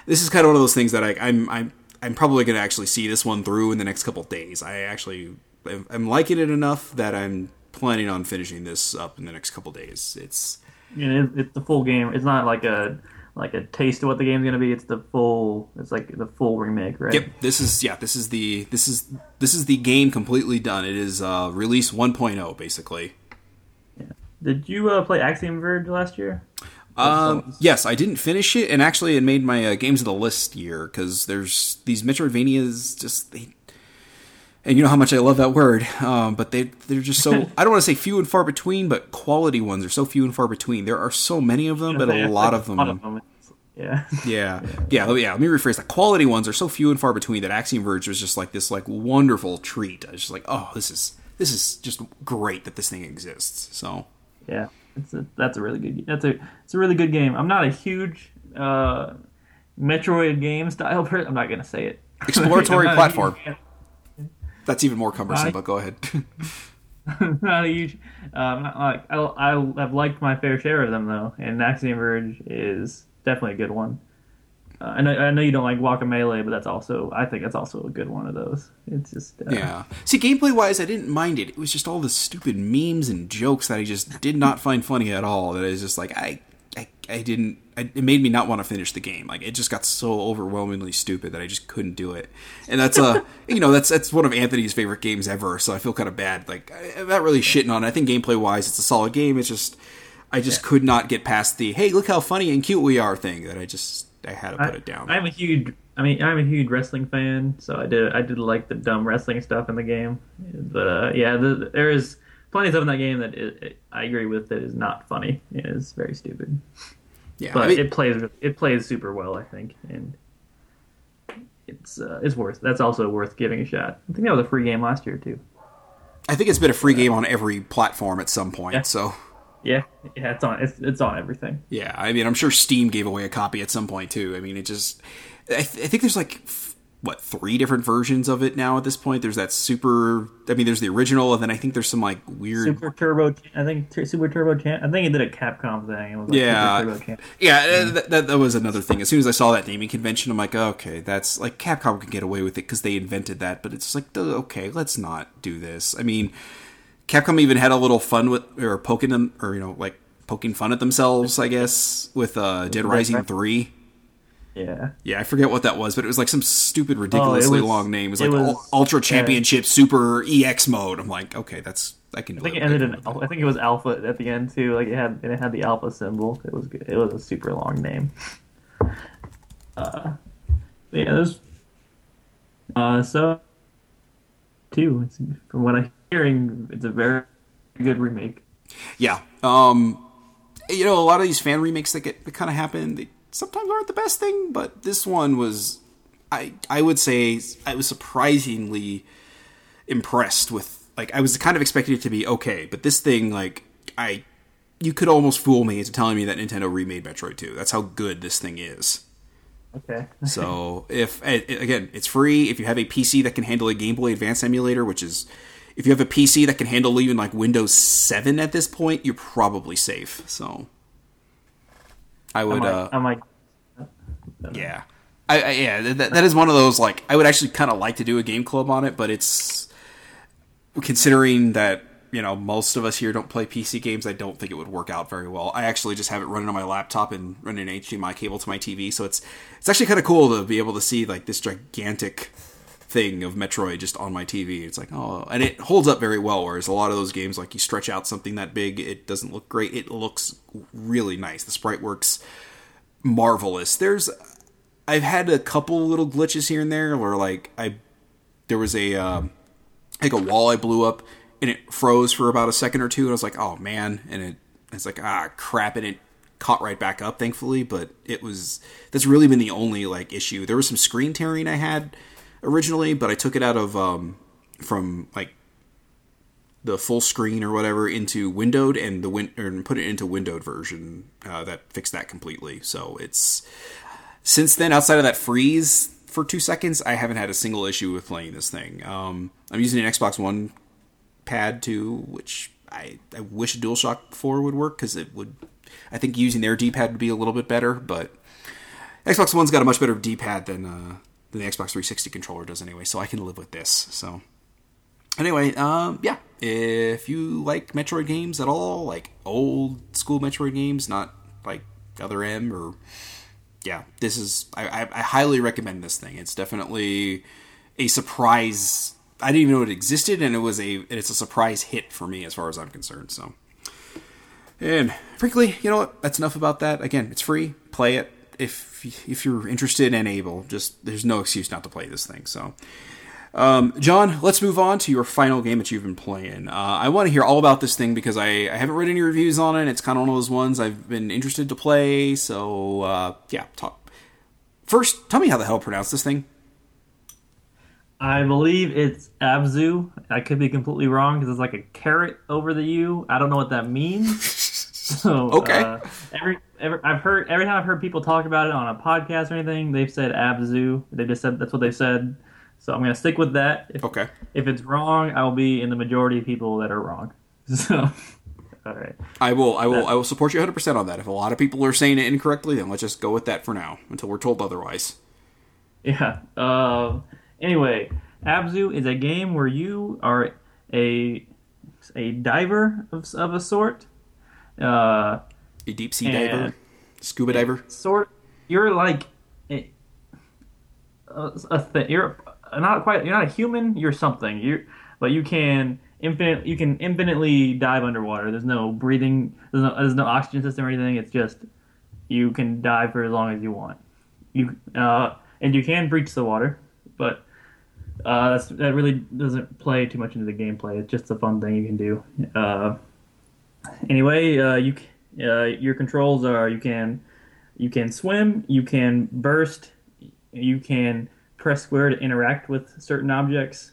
this is kind of one of those things that I, I'm I'm I'm probably going to actually see this one through in the next couple days. I actually I'm liking it enough that I'm planning on finishing this up in the next couple days. It's yeah, it's the full game. It's not like a like a taste of what the game's gonna be. It's the full. It's like the full remake, right? Yep. This is yeah. This is the this is this is the game completely done. It is uh, release 1.0 basically. Yeah. Did you uh, play Axiom Verge last year? Um, yes, I didn't finish it, and actually, it made my uh, games of the list year because there's these Metroidvanias. Just they, and you know how much I love that word, um, but they they're just so I don't want to say few and far between, but quality ones are so few and far between. There are so many of them, but a lot of them. Yeah. yeah. Yeah. Yeah. Yeah. Let me rephrase. that. quality ones are so few and far between that Axiom Verge was just like this, like wonderful treat. I was just like, oh, this is this is just great that this thing exists. So. Yeah, it's a, that's a really good. That's a it's a really good game. I'm not a huge uh, Metroid game style person. I'm not gonna say it. Exploratory platform. That's even more cumbersome, I, but go ahead. not a huge. Um, like I, I have liked my fair share of them though, and Axiom Verge is definitely a good one. Uh, I know I know you don't like Guacamelee, but that's also I think that's also a good one of those. It's just uh, yeah. See, gameplay wise, I didn't mind it. It was just all the stupid memes and jokes that I just did not find funny at all. That is just like I I, I didn't. I, it made me not want to finish the game. Like it just got so overwhelmingly stupid that I just couldn't do it. And that's uh, you know, that's that's one of Anthony's favorite games ever. So I feel kind of bad. Like I, am not really shitting on it. I think gameplay wise, it's a solid game. It's just I just yeah. could not get past the hey, look how funny and cute we are thing. That I just I had to put I, it down. I'm a huge I mean, I'm a huge wrestling fan, so I did I did like the dumb wrestling stuff in the game. But uh, yeah, the, there is plenty of stuff in that game that it, it, I agree with that is not funny. It is very stupid. Yeah, but I mean- it plays it plays super well, I think, and it's uh, it's worth. That's also worth giving a shot. I think that was a free game last year too. I think it's been a free game on every platform at some point. Yeah. So Yeah, yeah, it's on it's it's on everything. yeah, I mean, I'm sure Steam gave away a copy at some point too. I mean, it just, I, th- I think there's like f- what three different versions of it now at this point. There's that super. I mean, there's the original, and then I think there's some like weird. Super Turbo, I think Tur- Super Turbo Champ. I think it did a Capcom thing. It was like yeah, Super Turbo Champ. yeah, uh, that, that, that was another thing. As soon as I saw that naming convention, I'm like, okay, that's like Capcom can get away with it because they invented that. But it's like, okay, let's not do this. I mean, Capcom even had a little fun with or poking them, or you know, like poking fun at themselves, I guess, with uh, Dead Rising Three. Yeah. Yeah, I forget what that was, but it was like some stupid, ridiculously Oh, was- long name. It was it like was, Ultra Championship Super EX mode. I'm like, okay, that's I can. I think it ended in. I think it was Alpha at the end too. Like it had, and it had the Alpha symbol. It was good. It was a super long name. Uh, yeah, there's. Uh, so. Two. From what I'm hearing, it's a very good remake. Yeah. Um, you know, a lot of these fan remakes that get that kind of happen, they sometimes aren't the best thing, but this one was, I I would say, I was surprisingly impressed with. Like, I was kind of expecting it to be okay, but this thing, like, I, you could almost fool me into telling me that Nintendo remade Metroid 2. That's how good this thing is. Okay. So if again, it's free. If you have a PC that can handle a Game Boy Advance emulator, which is if you have a PC that can handle even like Windows 7 at this point, you're probably safe. So I I would, might, uh, I might. yeah, I, I yeah, that, that is one of those like I would actually kind of like to do a game club on it, but it's considering that you know most of us here don't play PC games. I don't think it would work out very well. I actually just have it running on my laptop and running an HDMI cable to my TV, so it's it's actually kind of cool to be able to see like this gigantic thing of Metroid just on my TV. It's like oh, and it holds up very well. Whereas a lot of those games, like you stretch out something that big, it doesn't look great. It looks really nice. The sprite works marvelous. There's I've had a couple little glitches here and there where like I there was a um, like a wall I blew up and it froze for about a second or two and I was like oh man and it it's like ah crap and it caught right back up thankfully but it was that's really been the only like issue there was some screen tearing I had originally but I took it out of um from like the full screen or whatever into windowed and the win or put it into windowed version uh, that fixed that completely so it's since then, outside of that freeze for two seconds, I haven't had a single issue with playing this thing. Um, I'm using an Xbox One pad too, which I, I wish DualShock 4 would work because it would. I think using their D-pad would be a little bit better, but Xbox One's got a much better D-pad than uh, the Xbox 360 controller does anyway, so I can live with this. So anyway, um, yeah, if you like Metroid games at all, like old school Metroid games, not like Other M or yeah, this is I, I, I highly recommend this thing. It's definitely a surprise. I didn't even know it existed, and it was a it's a surprise hit for me as far as I'm concerned. So, and frankly, you know what? That's enough about that. Again, it's free. Play it if if you're interested and able. Just there's no excuse not to play this thing. So. Um, John, let's move on to your final game that you've been playing. Uh, I want to hear all about this thing because I, I haven't read any reviews on it. It's kind of one of those ones I've been interested to play. So, uh, yeah, talk. First, tell me how the hell pronounce this thing. I believe it's Abzu. I could be completely wrong because it's like a carrot over the U. I don't know what that means. So, Okay. Uh, every, every I've heard every time I've heard people talk about it on a podcast or anything, they've said Abzu. They just said that's what they've said. So I'm gonna stick with that. If, Okay. if it's wrong, I will be in the majority of people that are wrong. So, all right. I will, I will, I will support you 100% on that. If a lot of people are saying it incorrectly, then let's just go with that for now until we're told otherwise. Yeah. Uh, anyway, Abzu is a game where you are a a diver of, of a sort. Uh, A deep sea And- diver, scuba diver. sort. You're like a, a, thing. You're not quite. You're not a human. You're something. You but you can infinite. You can infinitely dive underwater. There's no breathing. There's no, there's no oxygen system or anything. It's just you can dive for as long as you want. You uh, and you can breach the water, but uh, that's, that really doesn't play too much into the gameplay. It's just a fun thing you can do. Uh, anyway, uh, you uh, your controls are you can you can swim, you can burst, you can press square to interact with certain objects,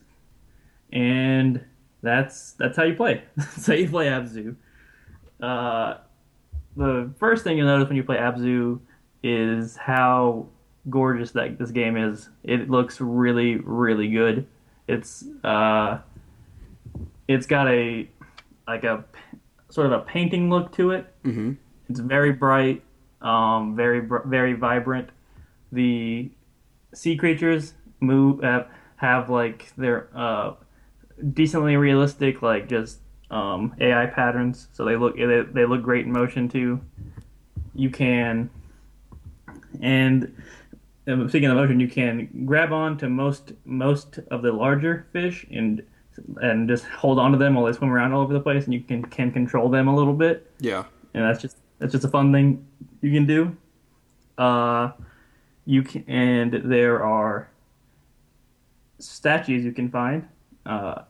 and that's that's how you play. that's how you play Abzu. Uh, the first thing you'll notice when you play Abzu is how gorgeous that this game is. It looks really, really good. It's uh, it's got a like a sort of a painting look to it. Mm-hmm. It's very bright, um, very very vibrant. The sea creatures move have, have like they're uh, decently realistic, like just um, AI patterns. So they look they, they look great in motion too. You can and um, speaking of motion, you can grab on to most most of the larger fish and and just hold on to them while they swim around all over the place, and you can can control them a little bit Yeah. and that's just that's just a fun thing you can do. Uh, you can, and there are statues you can find, uh,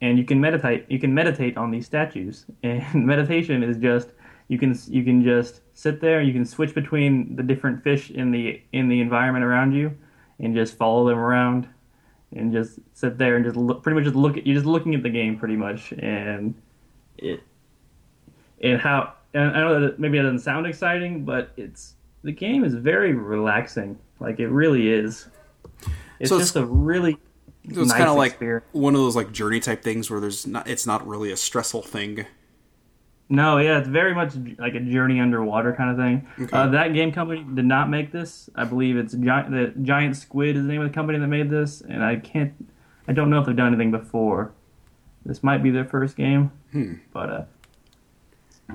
and you can meditate. You can meditate on these statues, and meditation is just you can you can just sit there. You can switch between the different fish in the in the environment around you, and just follow them around, and just sit there and just look, pretty much just look at you're just looking at the game pretty much, and it and how and I know that maybe it doesn't sound exciting, but it's the game is very relaxing. Like it really is. It's So it's- just a really So it's nice kind of like one of those like journey type things where there's not it's not really a stressful thing. No, yeah, it's very much like a journey underwater kind of thing. Okay. Uh, that game company did not make this. I believe it's Giant, the Giant Squid is the name of the company that made this, and I can't, I don't know if they've done anything before. This might be their first game, Hmm. but uh,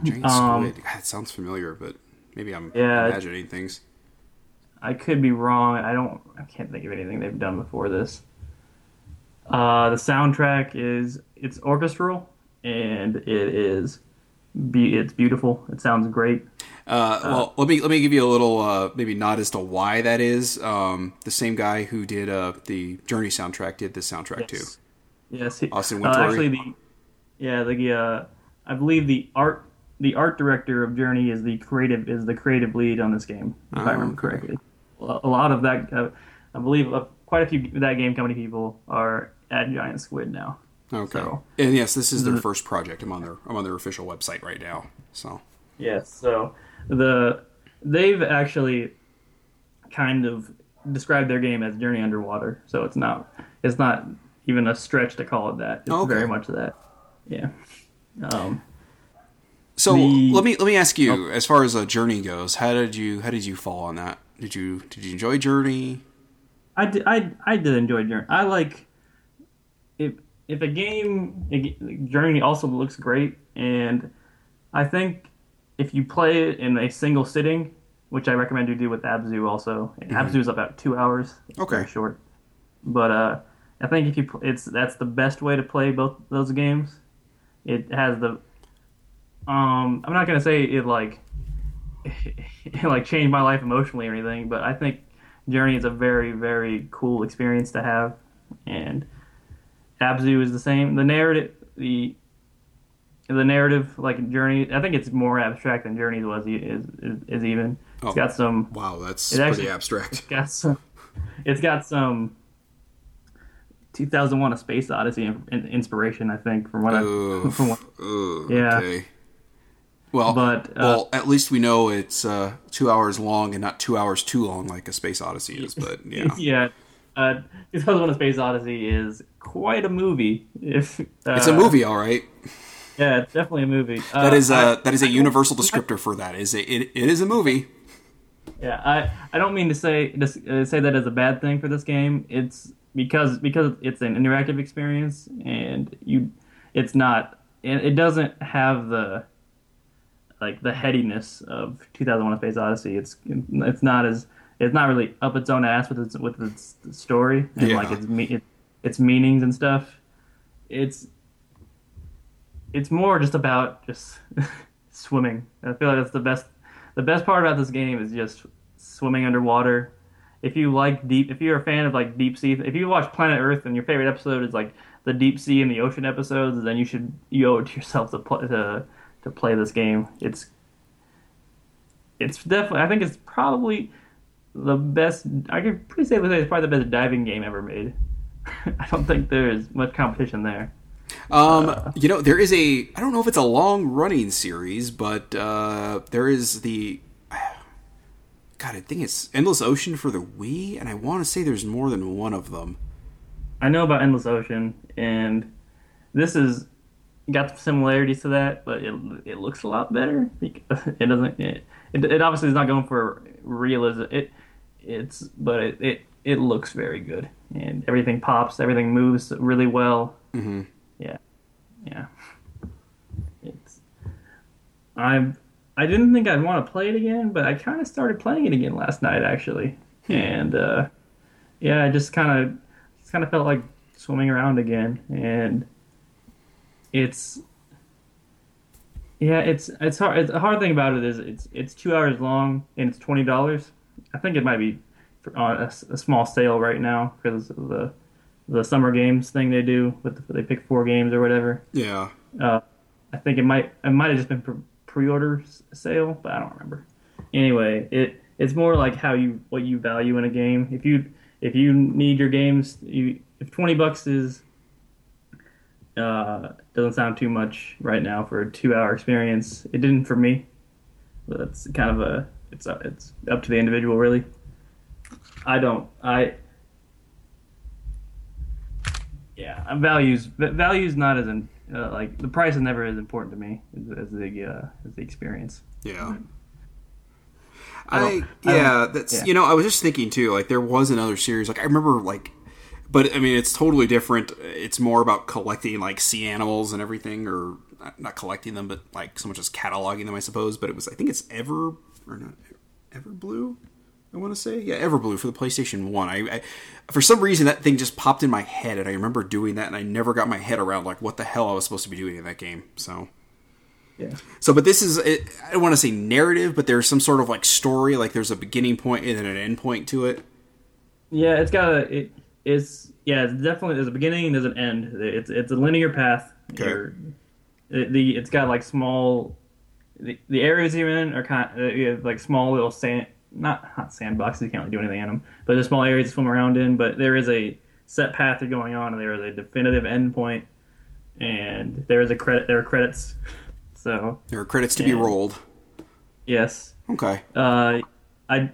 Giant Um, squid. God, it sounds familiar, but maybe I'm Yeah, imagining things. I could be wrong. I don't. I can't think of anything they've done before this. Uh, the soundtrack is it's orchestral and it is be it's beautiful. It sounds great. Uh, well, let me let me give you a little uh, maybe nod as to why that is. Um, the same guy who did uh, the Journey soundtrack did this soundtrack too. Yes. Yes. he- Austin uh, Wintory? actually, the yeah the uh, I believe the art the art director of Journey is the creative is the creative lead on this game if Oh, I remember correctly. A a lot of that uh, I believe uh, quite a few of that game company people are at Giant Squid now. Okay. So- and yes, this is their first project. I'm on their I'm on their official website right now. So Yes. So the they've actually kind of described their game as Journey Underwater. So it's not it's not even a stretch to call it that. It's Okay. very much that. Yeah. Um, so The- let me let me ask you, as far as a Journey goes, how did you how did you fall on that? Did you did you enjoy Journey? I did, I, I did enjoy Journey. I like if a game Journey also looks great, and I think if you play it in a single sitting, which I recommend you do with Abzu also. And Abzu is about two hours. Okay. very short. But uh, I think if you it's that's the best way to play both those games. It has the um I'm not gonna say it like it like changed my life emotionally or anything, but I think Journey is a very very cool experience to have, and Abzu is the same. The narrative the the narrative like Journey I think it's more abstract than Journey was is is, is even. It's Oh. got some Wow, that's pretty actually- abstract. got some it's got some 2001 a space odyssey in, in- inspiration i think from what i Ugh, from what Yeah. Okay. Well, But, uh, well, at least we know it's uh, two hours long and not two hours too long, like a Space Odyssey is. But yeah, yeah uh 2001 a space odyssey is quite a movie if uh, it's a movie, all right. yeah it's definitely a movie That is uh, a that is a universal descriptor for that. Is it, it? It is a movie. Yeah, I, I don't mean to say to uh, say that as a bad thing for this game. It's because because it's an interactive experience and you it's not it, it doesn't have the like the headiness of 2001: A Space Odyssey. It's it's not as it's not really up its own ass with its with its story and Yeah. like its me, its meanings and stuff. It's it's more just about just swimming. I feel like that's the best the best part about this game is just swimming underwater if you like deep, if you're a fan of like deep sea, if you watch Planet Earth and your favorite episode is like the deep sea and the ocean episodes, then you should you owe it to yourself to play to to play this game. It's it's definitely I think it's probably the best. I could pretty safely say it's probably the best diving game ever made. I don't think there's much competition there. Um, uh, you know, there is a I don't know if it's a long running series, but uh, there is the God, I think it's Endless Ocean for the Wii, and I want to say there's more than one of them. I know about Endless Ocean, and this is got some similarities to that, but it it looks a lot better. It doesn't. It, it, it obviously is not going for realism. It it's but it, it it looks very good, and everything pops, everything moves really well. Mm-hmm. Yeah, yeah. It's I'm I didn't think I'd want to play it again, but I kind of started playing it again last night actually, hmm. and uh, yeah, I just kind of just kind of felt like swimming around again, and it's yeah, it's it's hard. It's, a hard thing about it is it's it's two hours long and it's twenty dollars. I think it might be on a, a, small sale right now because of the the summer games thing they do with the, they pick four games or whatever. Yeah. Uh, I think it might it might have just been pre-order sale, but I don't remember. Anyway, it it's more like how you what you value in a game. If you if you need your games, you if twenty bucks is uh, doesn't sound too much right now for a two-hour experience. It didn't for me, but it's kind of a it's uh, it's up to the individual really. I don't I yeah values values not as in uh, like the price is never as important to me as, as the uh, as the experience. Yeah. I, I yeah, that's yeah. you know I was just thinking too like there was another series like I remember like but I mean it's totally different it's more about collecting like sea animals and everything or not collecting them but like so much as cataloging them I suppose but it was I think it's ever or not Everblue I want to say, yeah, Everblue for the PlayStation One. I, I, for some reason, that thing just popped in my head, and I remember doing that, and I never got my head around like what the hell I was supposed to be doing in that game. So, yeah. So, but this is, it, I don't want to say narrative, but there's some sort of like story, like there's a beginning point and then an end point to it. Yeah, it's got a, it, it's, yeah, it's definitely there's a beginning and there's an end. It's it's a linear path. Okay. The it's got like small, the, the areas you're in are kind of, uh, like small little sand not not sandboxes. You can't really do anything in them, but there's small areas to swim around in. But there is a set path you're going on, and there is a definitive endpoint, and there is a credit. There are credits. So there are credits to be rolled. Yes. Okay. Uh, I.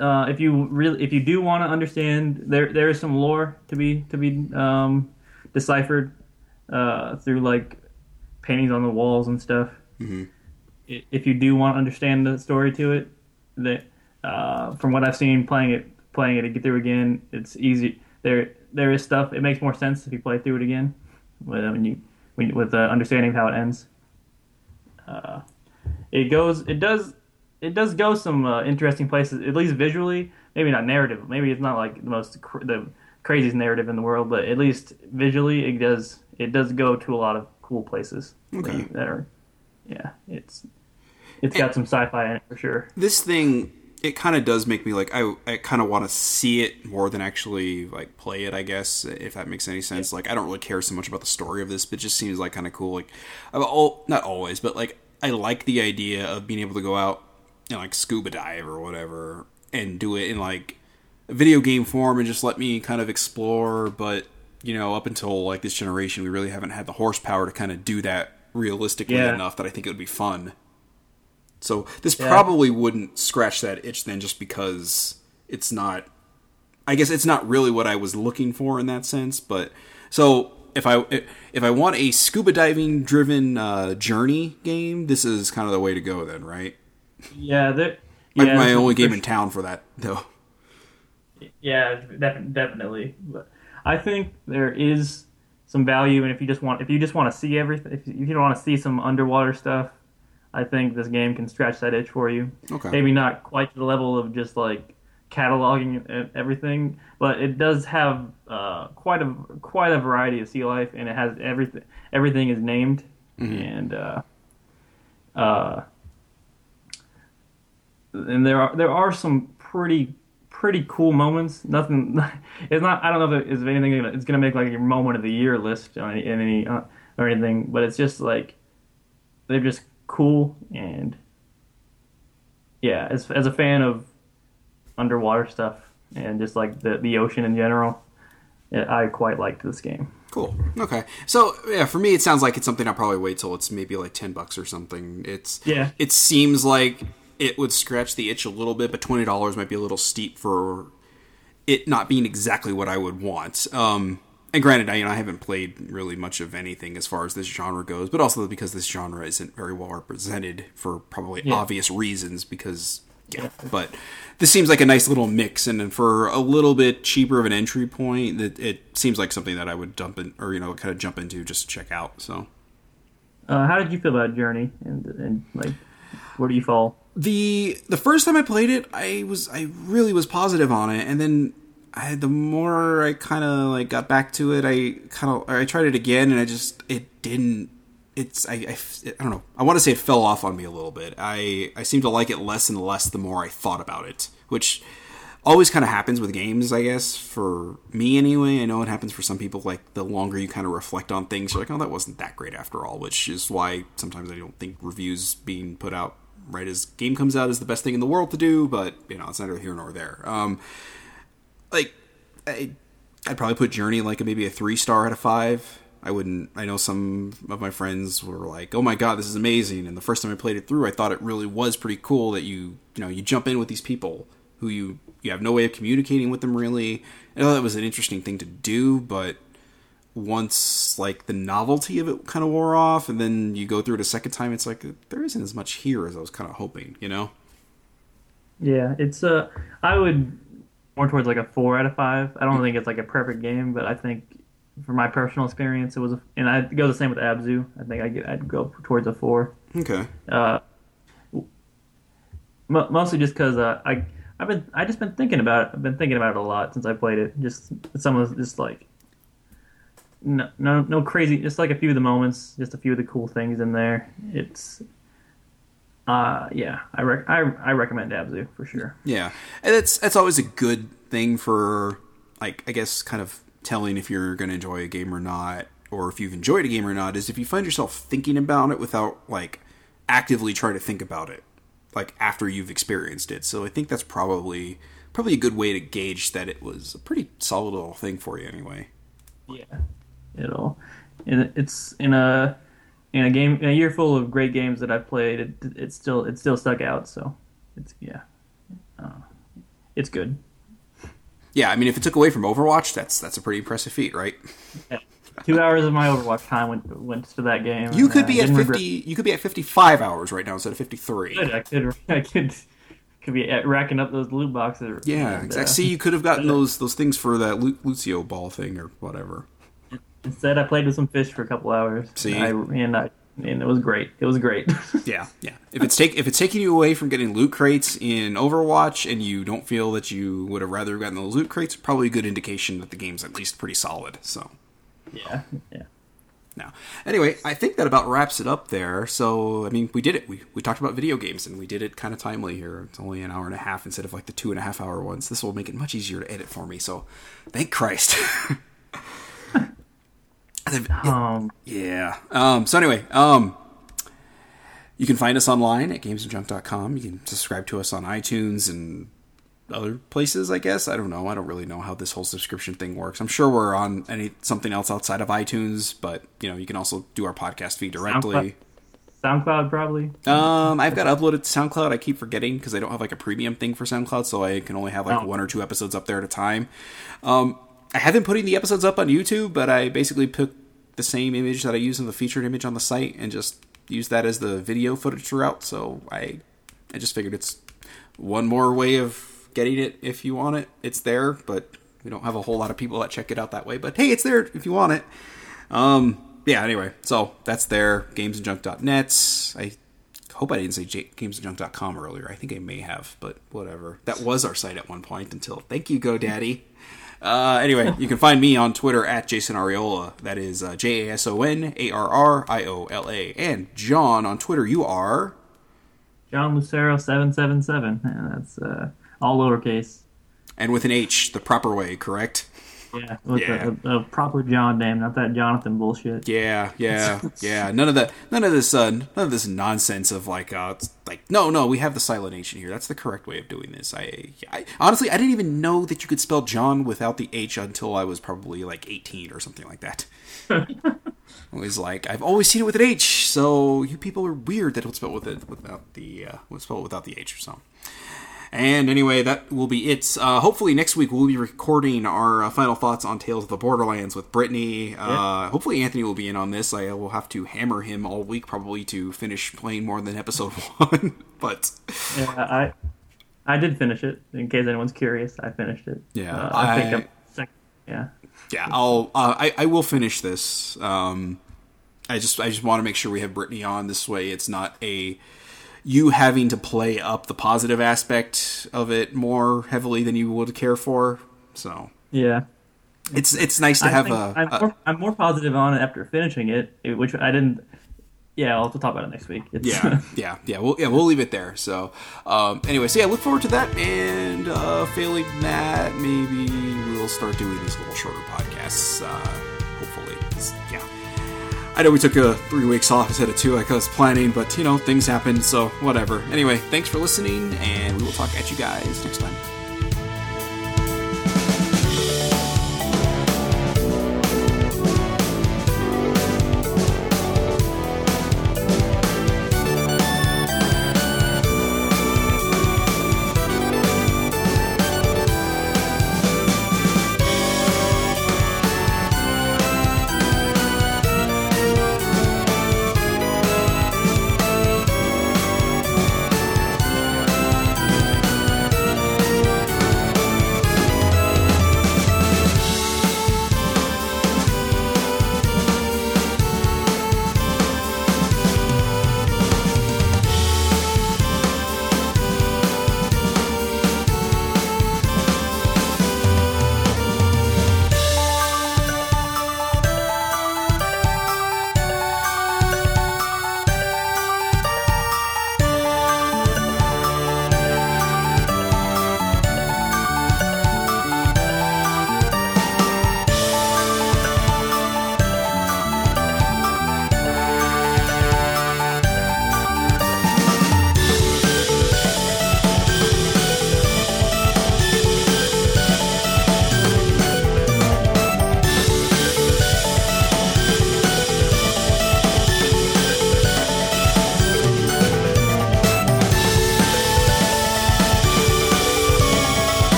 Uh, if you really, if you do want to understand, there there is some lore to be to be um, deciphered uh, through like paintings on the walls and stuff. Mm-hmm. If you do want to understand the story to it, that uh, from what I've seen playing it playing it through again, it's easy. There there is stuff. It makes more sense if you play through it again, with, when you when, with the understanding of how it ends. Uh, it goes. It does. It does go some uh, interesting places. At least visually, maybe not narrative. Maybe it's not like the most cr- the craziest narrative in the world, but at least visually, it does. It does go to a lot of cool places. Okay. That are, yeah. It's it's got some sci-fi in it for sure. This thing, it kind of does make me like I, I kind of want to see it more than actually like play it. I guess if that makes any sense. Like I don't really care so much about the story of this, but it just seems like kind of cool. Like, all not always, but like I like the idea of being able to go out and like scuba dive or whatever and do it in like video game form and just let me kind of explore. But you know, up until like this generation, we really haven't had the horsepower to kind of do that realistically yeah. enough that I think it would be fun. So this yeah. probably wouldn't scratch that itch then just because it's not I guess it's not really what I was looking for in that sense, but so if I if I want a scuba diving driven uh, journey game, this is kind of the way to go then, right? Yeah, that yeah, my only game in town for that though. Yeah, def- definitely. But I think there is some value, and if you just want if you just want to see everything, if you don't want to see some underwater stuff, I think this game can scratch that itch for you. Okay. Maybe not quite to the level of just like cataloging everything, but it does have uh, quite a quite a variety of sea life, and it has everything. Everything is named, mm-hmm. and uh, uh, and there are there are some pretty pretty cool moments. Nothing. It's not. I don't know if it's anything. It's gonna make like your moment of the year list on any, any uh, or anything. But it's just like they're just cool and yeah. As as a fan of underwater stuff and just like the the ocean in general, I quite liked this game. Cool. Okay. So yeah, for me, it sounds like it's something I'll probably wait till it's maybe like ten bucks or something. It's Yeah. It seems like it would scratch the itch a little bit, but twenty dollars might be a little steep for it not being exactly what I would want. Um, and granted, I you know I haven't played really much of anything as far as this genre goes, but also because this genre isn't very well represented for probably Yeah. obvious reasons. Because yeah, but this seems like a nice little mix, and for a little bit cheaper of an entry point, that it seems like something that I would dump in or you know kind of jump into just to check out. So Uh, how did you feel about Journey and and like where do you fall? The the first time I played it, I was I really was positive on it, and then I the more I kind of like got back to it, I kind of I tried it again, and I just it didn't. It's I, I, I don't know. I want to say it fell off on me a little bit. I I seem to like it less and less the more I thought about it, which always kind of happens with games, I guess. For me anyway, I know it happens for some people. Like the longer you kind of reflect on things, you're like, oh, that wasn't that great after all. Which is why sometimes I don't think reviews being put out right as game comes out is the best thing in the world to do. But you know, it's neither here nor there. Um, like I, I'd probably put Journey like maybe a three star out of five. I wouldn't. I know some of my friends were like, "Oh my god, this is amazing!" And the first time I played it through, I thought it really was pretty cool that you, you know, you jump in with these people who you you have no way of communicating with them really. I know that was an interesting thing to do, but once like the novelty of it kind of wore off, and then you go through it a second time, it's like there isn't as much here as I was kind of hoping, you know? Yeah, it's uh I would more towards like a four out of five. I don't think it's like a perfect game, but I think for my personal experience, it was, a, and I'd go the same with Abzu. I think I get, I'd go towards a four. Okay. Uh, mo- mostly just because uh, I I've been I just been thinking about it. I've been thinking about it a lot since I played it. Just some of just like no no no crazy. Just like a few of the moments, just a few of the cool things in there. It's uh yeah, I rec- I I recommend Abzu for sure. Yeah, and that's that's always a good thing for like I guess kind of telling if you're going to enjoy a game or not, or if you've enjoyed a game or not. Is if you find yourself thinking about it without like actively trying to think about it, like after you've experienced it. So I think that's probably probably a good way to gauge that it was a pretty solid little thing for you anyway. Yeah, it'll. And it's in a in a game in a year full of great games that I've played. It it still it still stuck out. So it's yeah, uh, it's good. Yeah, I mean, if it took away from Overwatch, that's that's a pretty impressive feat, right? Yeah. Two hours of my Overwatch time went went to that game. You and, could uh, be at fifty. regret You could be at fifty-five hours right now instead of fifty-three. it. I could I could could be at- racking up those loot boxes. Yeah, and, exactly. uh, See, you could have gotten those those things for that Lu- Lucio ball thing or whatever. Instead, I played with some fish for a couple hours. See? I, and I and it was great. It was great. Yeah, yeah. If it's take if it's taking you away from getting loot crates in Overwatch, and you don't feel that you would have rather gotten those loot crates, probably a good indication that the game's at least pretty solid. So. yeah, yeah. Now, anyway, I think that about wraps it up there. So, I mean, we did it. We, we talked about video games, and we did it kind of timely here. It's only an hour and a half instead of like the two and a half hour ones. This will make it much easier to edit for me. So, thank Christ. Um, yeah. Um, so anyway, um, you can find us online at gamesandjunk.com. You can subscribe to us on iTunes and other places, I guess. I don't know. I don't really know how this whole subscription thing works. I'm sure we're on any something else outside of iTunes, but you know, you can also do our podcast feed directly. SoundCloud probably. Um, I've got uploaded to SoundCloud. I keep forgetting because I don't have like a premium thing for SoundCloud, so I can only have like Oh. one or two episodes up there at a time. Um, I have been putting the episodes up on YouTube, but I basically took the same image that I use in the featured image on the site and just use that as the video footage throughout. So I, I just figured it's one more way of getting it if you want it. It's there, but we don't have a whole lot of people that check it out that way. But hey, it's there if you want it. Um, yeah. Anyway, so that's there. Gamesandjunk.net. I hope I didn't say J- gamesandjunk.com earlier. I think I may have, but whatever. That was our site at one point until thank you, GoDaddy. Uh, anyway, you can find me on Twitter at Jason Arriola. That is uh, J A S O N A R R I O L A. And John on Twitter, you are. John Lucero seven seven seven. That's uh, all lowercase. And with an H, the proper way, correct? Yeah, with Yeah. A, a, a proper John name, not that Jonathan bullshit. Yeah, yeah, yeah. None of that. None of this. Uh, none of this nonsense of like, uh, like, no, no. We have the silent H in here. That's the correct way of doing this. I, I honestly, I didn't even know that you could spell John without the H until I was probably like eighteen or something like that. I was like, I've always seen it with an H. So you people are weird that it would spell with it without the uh, would spell without the H or so. And anyway, that will be it. Uh, hopefully, next week we'll be recording our uh, final thoughts on Tales of the Borderlands with Brittany. Uh, hopefully, Anthony will be in on this. I will have to hammer him all week probably to finish playing more than episode one. but Yeah, I I did finish it. In case anyone's curious, I finished it. Yeah, uh, I, think I- I'm second. Yeah, yeah, I'll uh, I I will finish this. Um, I just I just want to make sure we have Brittany on this way. It's not a you having to play up the positive aspect of it more heavily than you would care for. So yeah. it's it's nice to I have a, I'm, a more, I'm more positive on it after finishing it, which I didn't. Yeah, I'll have to talk about it next week. It's, yeah, yeah, yeah. We'll yeah we'll leave it there. So um, anyway, so yeah, look forward to that. And uh, failing that, maybe we'll start doing these little shorter podcasts. Uh, hopefully, yeah. I know we took a three weeks off instead of two like I was planning, but you know things happen, so whatever. Anyway, thanks for listening, and we will talk at you guys next time.